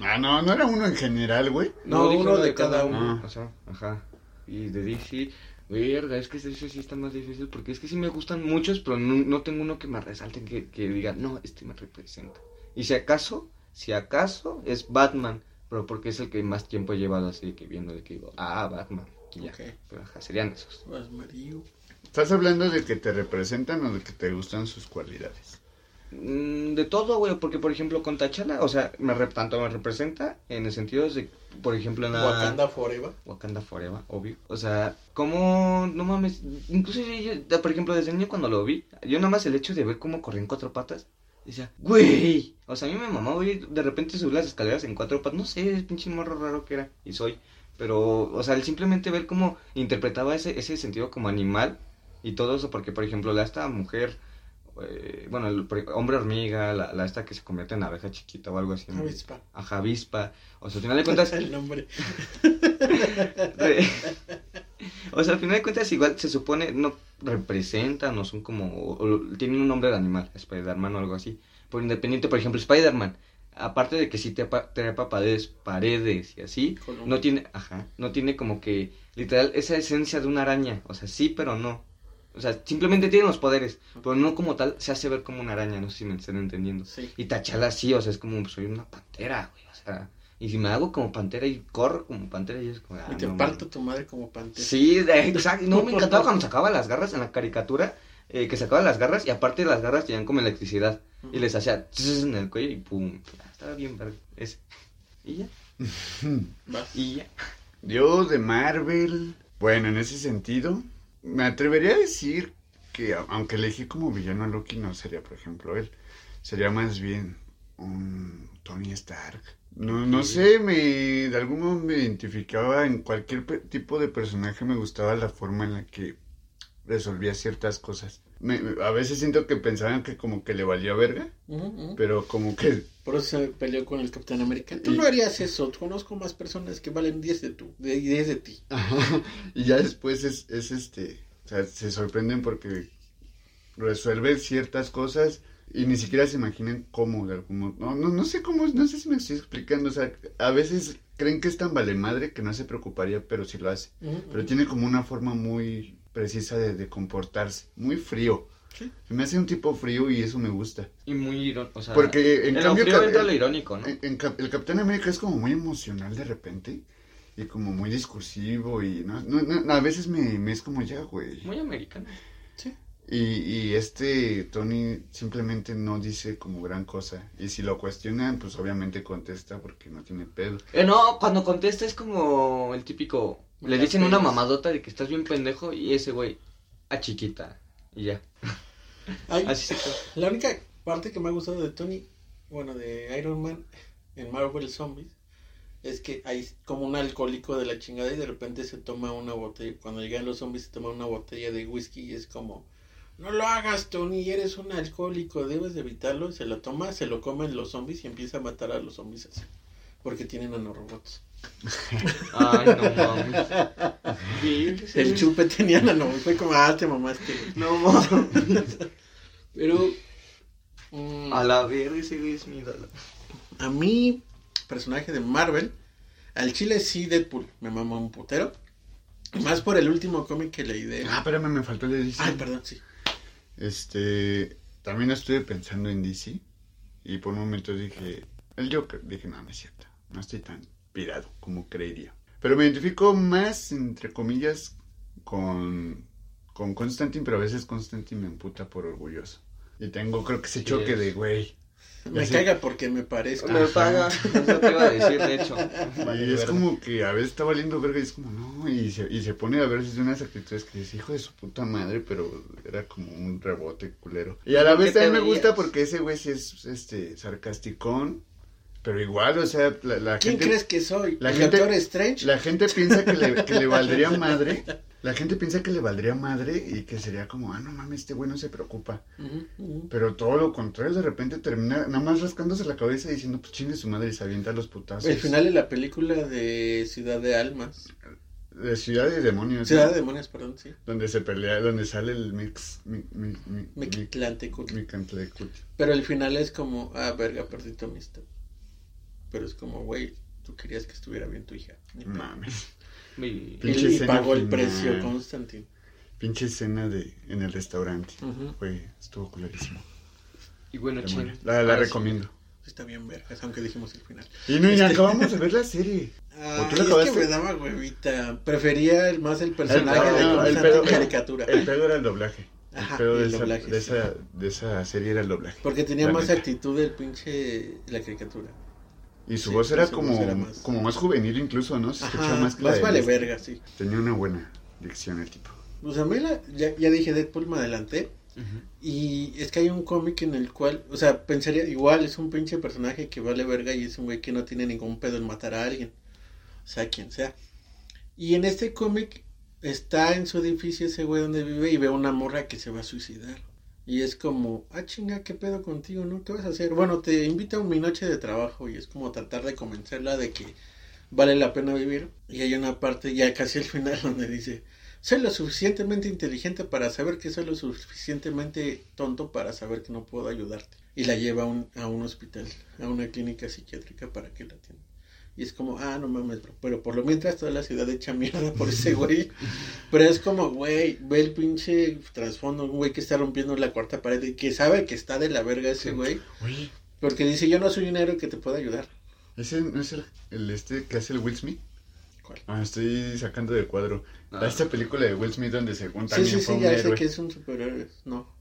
Ah, no, no era uno en general, güey. No, uno de cada uno. O sea, ajá. Y de DC, verga, es que ese sí está más difícil porque es que sí me gustan muchos, pero no, no tengo uno que me resalte, que, que diga, no, este me representa. Y si acaso, si acaso es Batman, pero porque es el que más tiempo he llevado así que viendo de que digo, ah, Batman. Y ya. Ok. Pero ajá, serían esos. Mario. ¿Estás hablando de que te representan o de que te gustan sus cualidades? Mm, de todo, güey, porque por ejemplo con T'Challa, o sea, me rep- tanto me representa en el sentido de, por ejemplo, en la... Wakanda Forever. Wakanda Forever, obvio. O sea, como, no mames, incluso yo, yo, por ejemplo, desde niño cuando lo vi, yo nada más el hecho de ver cómo corría en cuatro patas, decía, güey. O sea, a mí me mamaba güey, de repente subir las escaleras en cuatro patas, no sé, es pinche morro raro que era, y soy. Pero, o sea, el simplemente ver cómo interpretaba ese, ese sentido como animal y todo eso, porque, por ejemplo, la esta mujer, eh, bueno, el hombre hormiga, la, la esta que se convierte en abeja chiquita o algo así. ¿no? Avispa. Ajá, avispa. O sea, al final de cuentas, [laughs] el nombre. [laughs] Re- o sea, al final de cuentas igual se supone no representan o son como o- o tienen un nombre de animal, Spider-Man o algo así. Por independiente, por ejemplo, Spider-Man, aparte de que sí te pa- trepa paredes, paredes y así, no tiene, ajá, no tiene como que literal esa esencia de una araña, o sea, sí, pero no. O sea, simplemente tiene los poderes, pero no como tal se hace ver como una araña, no sé si me están entendiendo. Sí. Y Tachala sí, o sea, es como, pues, soy una pantera, güey, o sea, y si me hago como pantera y corro como pantera, y es como, ah, Y te no parto tu madre como pantera. Sí, de- exacto, no, me encantaba [laughs] cuando sacaba las garras en la caricatura, eh, que sacaba las garras y aparte las garras tenían como electricidad, y les hacía en el cuello y pum, estaba bien verga, ese. Y ya, [laughs] Vas. y ya. Yo de Marvel, bueno, en ese sentido, me atrevería a decir que aunque elegí como villano a Loki, no sería, por ejemplo, él. Sería más bien un Tony Stark. No, no sé, me, de algún modo me identificaba en cualquier tipo de personaje, me gustaba la forma en la que resolvía ciertas cosas. Me- a veces siento que pensaban que como que le valía verga, pero como que Por eso se peleó con el Capitán América. Tú Y- no harías eso. Conozco más personas que valen 10 de, tú, de 10 de ti. Ajá, [laughs] y ya después es, es este, o sea, se sorprenden porque resuelve ciertas cosas y ni siquiera se imaginan cómo, de algún modo. No, no, no sé cómo, no sé si me estoy explicando, o sea, a veces creen que es tan vale madre que no se preocuparía, pero sí lo hace. Pero tiene como una forma muy precisa de, de comportarse, muy frío. Sí. Me hace un tipo frío y eso me gusta. Y muy irónico, o sea... Porque en en cambio lo frío entra lo irónico, ¿no? en- en Cap- el Capitán América es como muy emocional de repente y como muy discursivo y no, no, no, a veces me, me es como ya, güey. Muy americano. Sí. Y, y este Tony simplemente no dice como gran cosa. Y si lo cuestionan, pues obviamente contesta porque no tiene pedo. Eh, no, cuando contesta es como el típico... Le dicen una mamadota de que estás bien pendejo y ese güey, a chiquita. Y ya. [laughs] Ay, Así se. La única parte que me ha gustado de Tony, bueno, de Iron Man en Marvel Zombies, es que hay como un alcohólico de la chingada y de repente se toma una botella, cuando llegan los zombies se toma una botella de whisky y es como, no lo hagas Tony, eres un alcohólico, debes de evitarlo, y se lo toma, se lo comen los zombies y empieza a matar a los zombies así, porque tienen nanorobots. [laughs] Ay, no mames. Sí, sí, El chupe tenía nanorobots, fue como, ah, te mamaste. güey". No mames. [laughs] Pero... mm, A la verga, ese güey es mi ídolo. A mí, personaje de Marvel, al chile sí Deadpool, me mama un putero. Más por el último cómic que leí de... Ah, espérame, me faltó el de DC. Ay, perdón, sí. Este, también estuve pensando en DC y por un momento dije, el Joker, dije, no, no es cierto, no estoy tan pirado como creería. Pero me identifico más, entre comillas, con, con Constantine, pero a veces Constantine me emputa por orgulloso. Y tengo, creo que ese choque es. de, güey. Me sé. caga porque me parezco. Me paga. Eso te iba a decir, de hecho. Y es como que a veces está valiendo verga y es como, no, y se, y se pone a veces unas actitudes que dice, hijo de su puta madre, pero era como un rebote culero. Y a la ¿Por vez también me gusta porque ese güey sí es, este, sarcasticón, pero igual, o sea, la, la ¿Quién gente... crees que soy? la ¿El gente- Doctor Strange? La gente piensa que le, que le valdría [laughs] madre, la gente piensa que le valdría madre y que sería como, ah, no mames, este güey no se preocupa. Pero todo lo contrario, de repente termina nada más rascándose la cabeza y diciendo, pues chingue su madre y se avienta los putazos. El final de la película de Ciudad de Almas. De Ciudad de Demonios. Ciudad de Demonios, perdón, sí. Donde se pelea, donde sale el mix. Mi, mi, mi. Pero el final es como, ah, verga, perdí tu amistad. Pero es como, güey, tú querías que estuviera bien tu hija. Mames. Mi- Y, y pagó el final. precio Constantine. Pinche escena de, en el restaurante. Ujú. Fue, estuvo culerísimo. Y bueno, Demonio. chin. La, la Ah, sí. recomiendo. Está bien vergas, aunque dijimos el final. Y no, y Este- acabamos de ver la serie. Ah, tú la es que me daba huevita. Prefería el más el personaje El- de no, Constantine pedo- caricatura. El pedo era el doblaje. Ajá, el pedo de, el esa, doblaje, de, sí. esa, de esa serie era el doblaje. Porque tenía más neta. actitud el pinche la caricatura. Y su Sí, voz era su como, voz era más- como más juvenil incluso, ¿no? Se escuchaba Ajá, más más, que de vale verga, sí. Tenía una buena dicción el tipo. Pues a mí la- ya, ya dije Deadpool, me adelanté. Y es que hay un cómic en el cual, o sea, pensaría, igual es un pinche personaje que vale verga y es un güey que no tiene ningún pedo en matar a alguien. O sea, quien sea. Y en este cómic está en su edificio ese güey donde vive y ve una morra que se va a suicidar. Y es como, ah, chinga, ¿qué pedo contigo, no? ¿Qué vas a hacer? Bueno, te invita a mi noche de trabajo y es como tratar de convencerla de que vale la pena vivir. Y hay una parte ya casi al final [laughs] donde dice, soy lo suficientemente inteligente para saber que soy lo suficientemente tonto para saber que no puedo ayudarte. Y la lleva a un, a un hospital, a una clínica psiquiátrica para que la atienda. Y es como, ah, no mames. Pero por lo mientras toda la ciudad echa mierda por ese güey. [laughs] Pero es como, güey, ve el pinche trasfondo, un güey que está rompiendo la cuarta pared y que sabe que está de la verga ese Sí. güey. Oye, Porque dice, yo no soy un héroe que te pueda ayudar. ¿ese no es el, el este que hace el Will Smith? ¿Cuál? Ah, estoy sacando de cuadro. Ah. Esta película de Will Smith donde Sí, también sí, fue sí, un ya sé que es un superhéroe. No.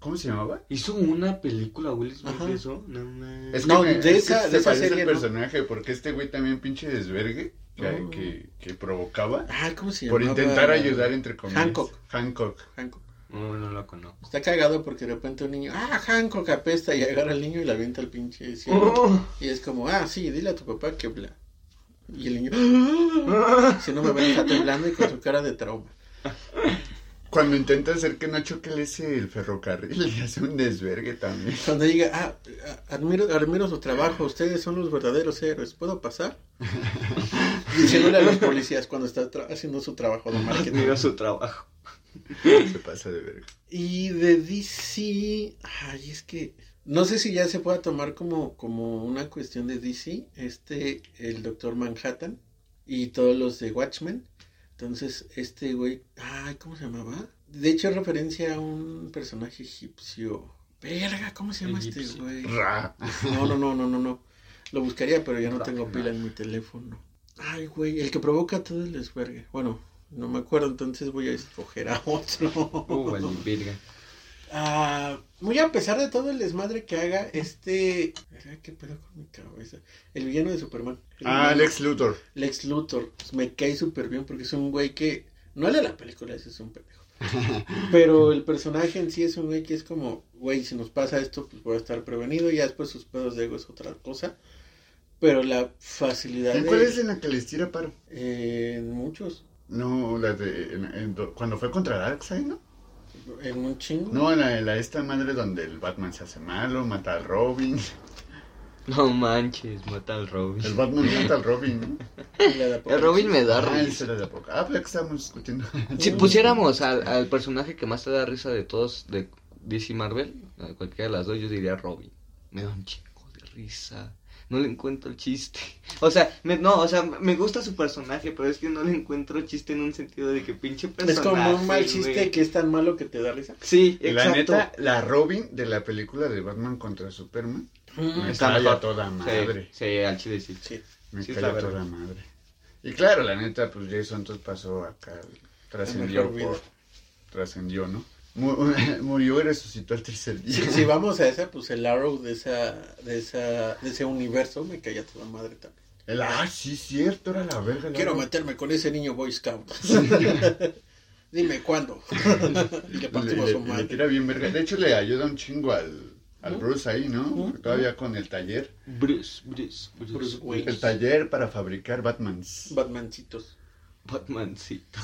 ¿Cómo se llamaba? Hizo una película, Will Smith, de eso. No, no. Es No, me- de es que esa- se de esa serie el no. personaje porque este güey también pinche desvergue que, Oh. que, que provocaba Ah, ¿cómo se llama? por intentar ayudar entre comillas. Hancock. Hancock. Hancock. No, no lo conozco. Está cagado porque de repente un niño, ah, Hancock apesta y agarra al niño y la avienta al pinche cielo. Oh. Y es como, ah, sí, dile a tu papá que bla. Y el niño, [laughs] "Ah". si no me ven, está temblando y con su cara de trauma. Cuando intenta hacer que no choque el ferrocarril [laughs] y hace un desvergue también. Cuando diga, ah, admiro, admiro su trabajo, ustedes son los verdaderos héroes, ¿puedo pasar? [laughs] Diciéndole a los policías cuando está tra- haciendo su trabajo de marketing. Mira su trabajo. [laughs] Se pasa de verga. Y de DC, ay, es que no sé si ya se pueda tomar como, como una cuestión de DC, este, el Doctor Manhattan y todos los de Watchmen. Entonces, este güey, ay, ¿cómo se llamaba? De hecho, es referencia a un personaje egipcio. Verga, ¿cómo se llama este güey? Ra. No, no, no, no, no, no. Lo buscaría, pero ya no tengo pila en mi teléfono. Ay, güey, el que provoca todo el desvergue. Bueno, no me acuerdo, entonces voy a escoger a otro. Uh, vale, virga. Ah, muy a pesar de todo el desmadre que haga este... ¿Qué pedo con mi cabeza? El villano de Superman. Ah, villano- Lex Luthor. Lex Luthor. Pues, me cae súper bien porque es un güey que... No el de la película, ese es un pendejo. [laughs] Pero el personaje en sí es un güey que es como, güey, si nos pasa esto, pues voy a estar prevenido. Ya después sus pedos de ego es otra cosa. Pero la facilidad ¿En de... cuál es en la que les tira paro? eh, en muchos. No, la de. en- en do- cuando fue contra Darkseid, ¿no? En un chingo. No, en la, la esta madre donde el Batman se hace malo, mata a Robin. [laughs] No manches, mata al Robin. El Batman mata al Robin, [laughs] El Robin me da Ah, risa. de época. Ah, pues la que estábamos discutiendo. [laughs] Si pusiéramos al, al personaje que más te da risa de todos de DC Marvel, a cualquiera de las dos, yo diría Robin. Me da un chingo de risa. No le encuentro el chiste. [laughs] O sea, me, no, o sea, me gusta su personaje, pero es que no le encuentro chiste en un sentido de que pinche personaje. Es como un mal chiste güey. que es tan malo que te da risa. Sí, La exacto. neta, la Robin de la película de Batman contra Superman me Está a toda madre. Sí, sí, al chile sí. Sí. Me Sí, verga. toda madre. Y claro, la neta, pues Jason entonces pasó acá, trascendió por... Trascendió, ¿no? Mu- [laughs] Murió y resucitó al tercer día. Si, si vamos a esa, pues el Arrow de esa, de esa, de ese universo me caía toda madre también. El, ah, sí, cierto, era la verga. Quiero meterme con ese niño Boy Scout. [laughs] Dime cuándo. [laughs] le Le, partimos le- su le tira bien verga. De hecho, le ayuda un chingo al, al. Bruce ahí, ¿no? Todavía con el taller. Bruce, Bruce, Bruce. Bruce Wayne. El taller para fabricar Batmans. Batmancitos. Batmancito.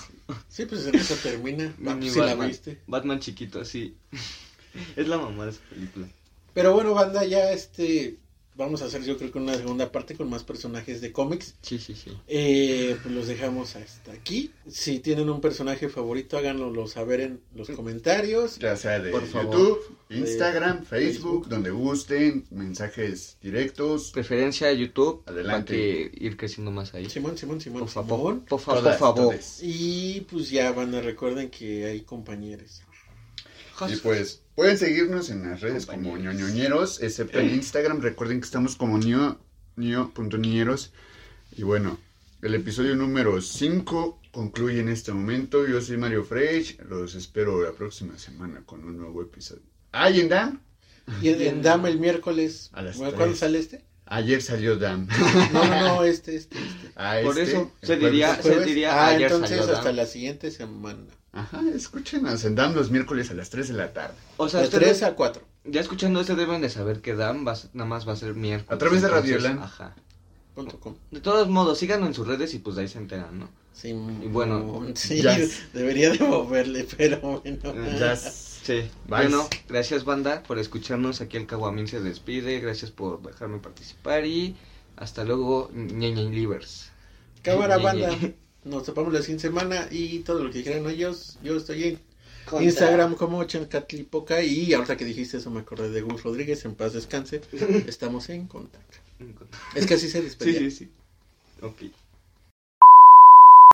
Sí, pues en eso termina. [laughs] Si la viste. Batman chiquito, sí. [laughs] es la mamá de esa película. Pero bueno, banda, ya este. Vamos a hacer, yo creo que una segunda parte con más personajes de cómics. Sí, sí, sí. Eh, pues los dejamos hasta aquí. Si tienen un personaje favorito, háganoslo saber en los comentarios. Ya sea de Por favor. YouTube, Instagram, De Facebook, Facebook. donde gusten, mensajes directos. Preferencia de YouTube. Adelante. Para que ir creciendo más ahí. Simón, Simón, Simón, Por Simón. favor. Por favor, Todas, por favor. Y pues ya, banda, recuerden que hay compañeros. Y pues pueden seguirnos en las redes como ñoñoñeros, excepto en Instagram. Recuerden que estamos como ño, ño.ñeros. Y bueno, el episodio número 5 concluye en este momento. Yo soy Mario Frey. Los espero la próxima semana con un nuevo episodio. Ah, y en Dan. Y en, Dama el miércoles. A las ¿Cuándo sale este? Ayer salió Dan. [laughs] No, no, no, este, este, este. Ah, Por este, eso se diría- se diría ah, ayer entonces salió hasta Dan. la siguiente semana. Ajá, escúchenos en Dan los miércoles a las 3 de la tarde. O sea, De ustedes, 3 a 4. ya escuchando esto deben de saber que va ser- nada más va a ser miércoles. A través de Radioland. Ajá. Com. De todos modos, síganlo en sus redes y pues de ahí se enteran, ¿no? Sí, Y bueno, sí, ya. debería de moverle, pero bueno. Ya. Sí. Bye. Bueno, gracias banda por escucharnos. Aquí el Caguamín se despide. Gracias por dejarme participar y hasta luego, ñeñe livers. Cámara, Ñe, banda. Nos topamos la siguiente semana y todo lo que quieran ellos. Yo estoy en Instagram como Chancatlipoca y ahorita que dijiste eso me acordé de Gus Rodríguez, en paz descanse. [laughs] Estamos en contacto. Es que así se Sí, despedía. sí, sí. Ok.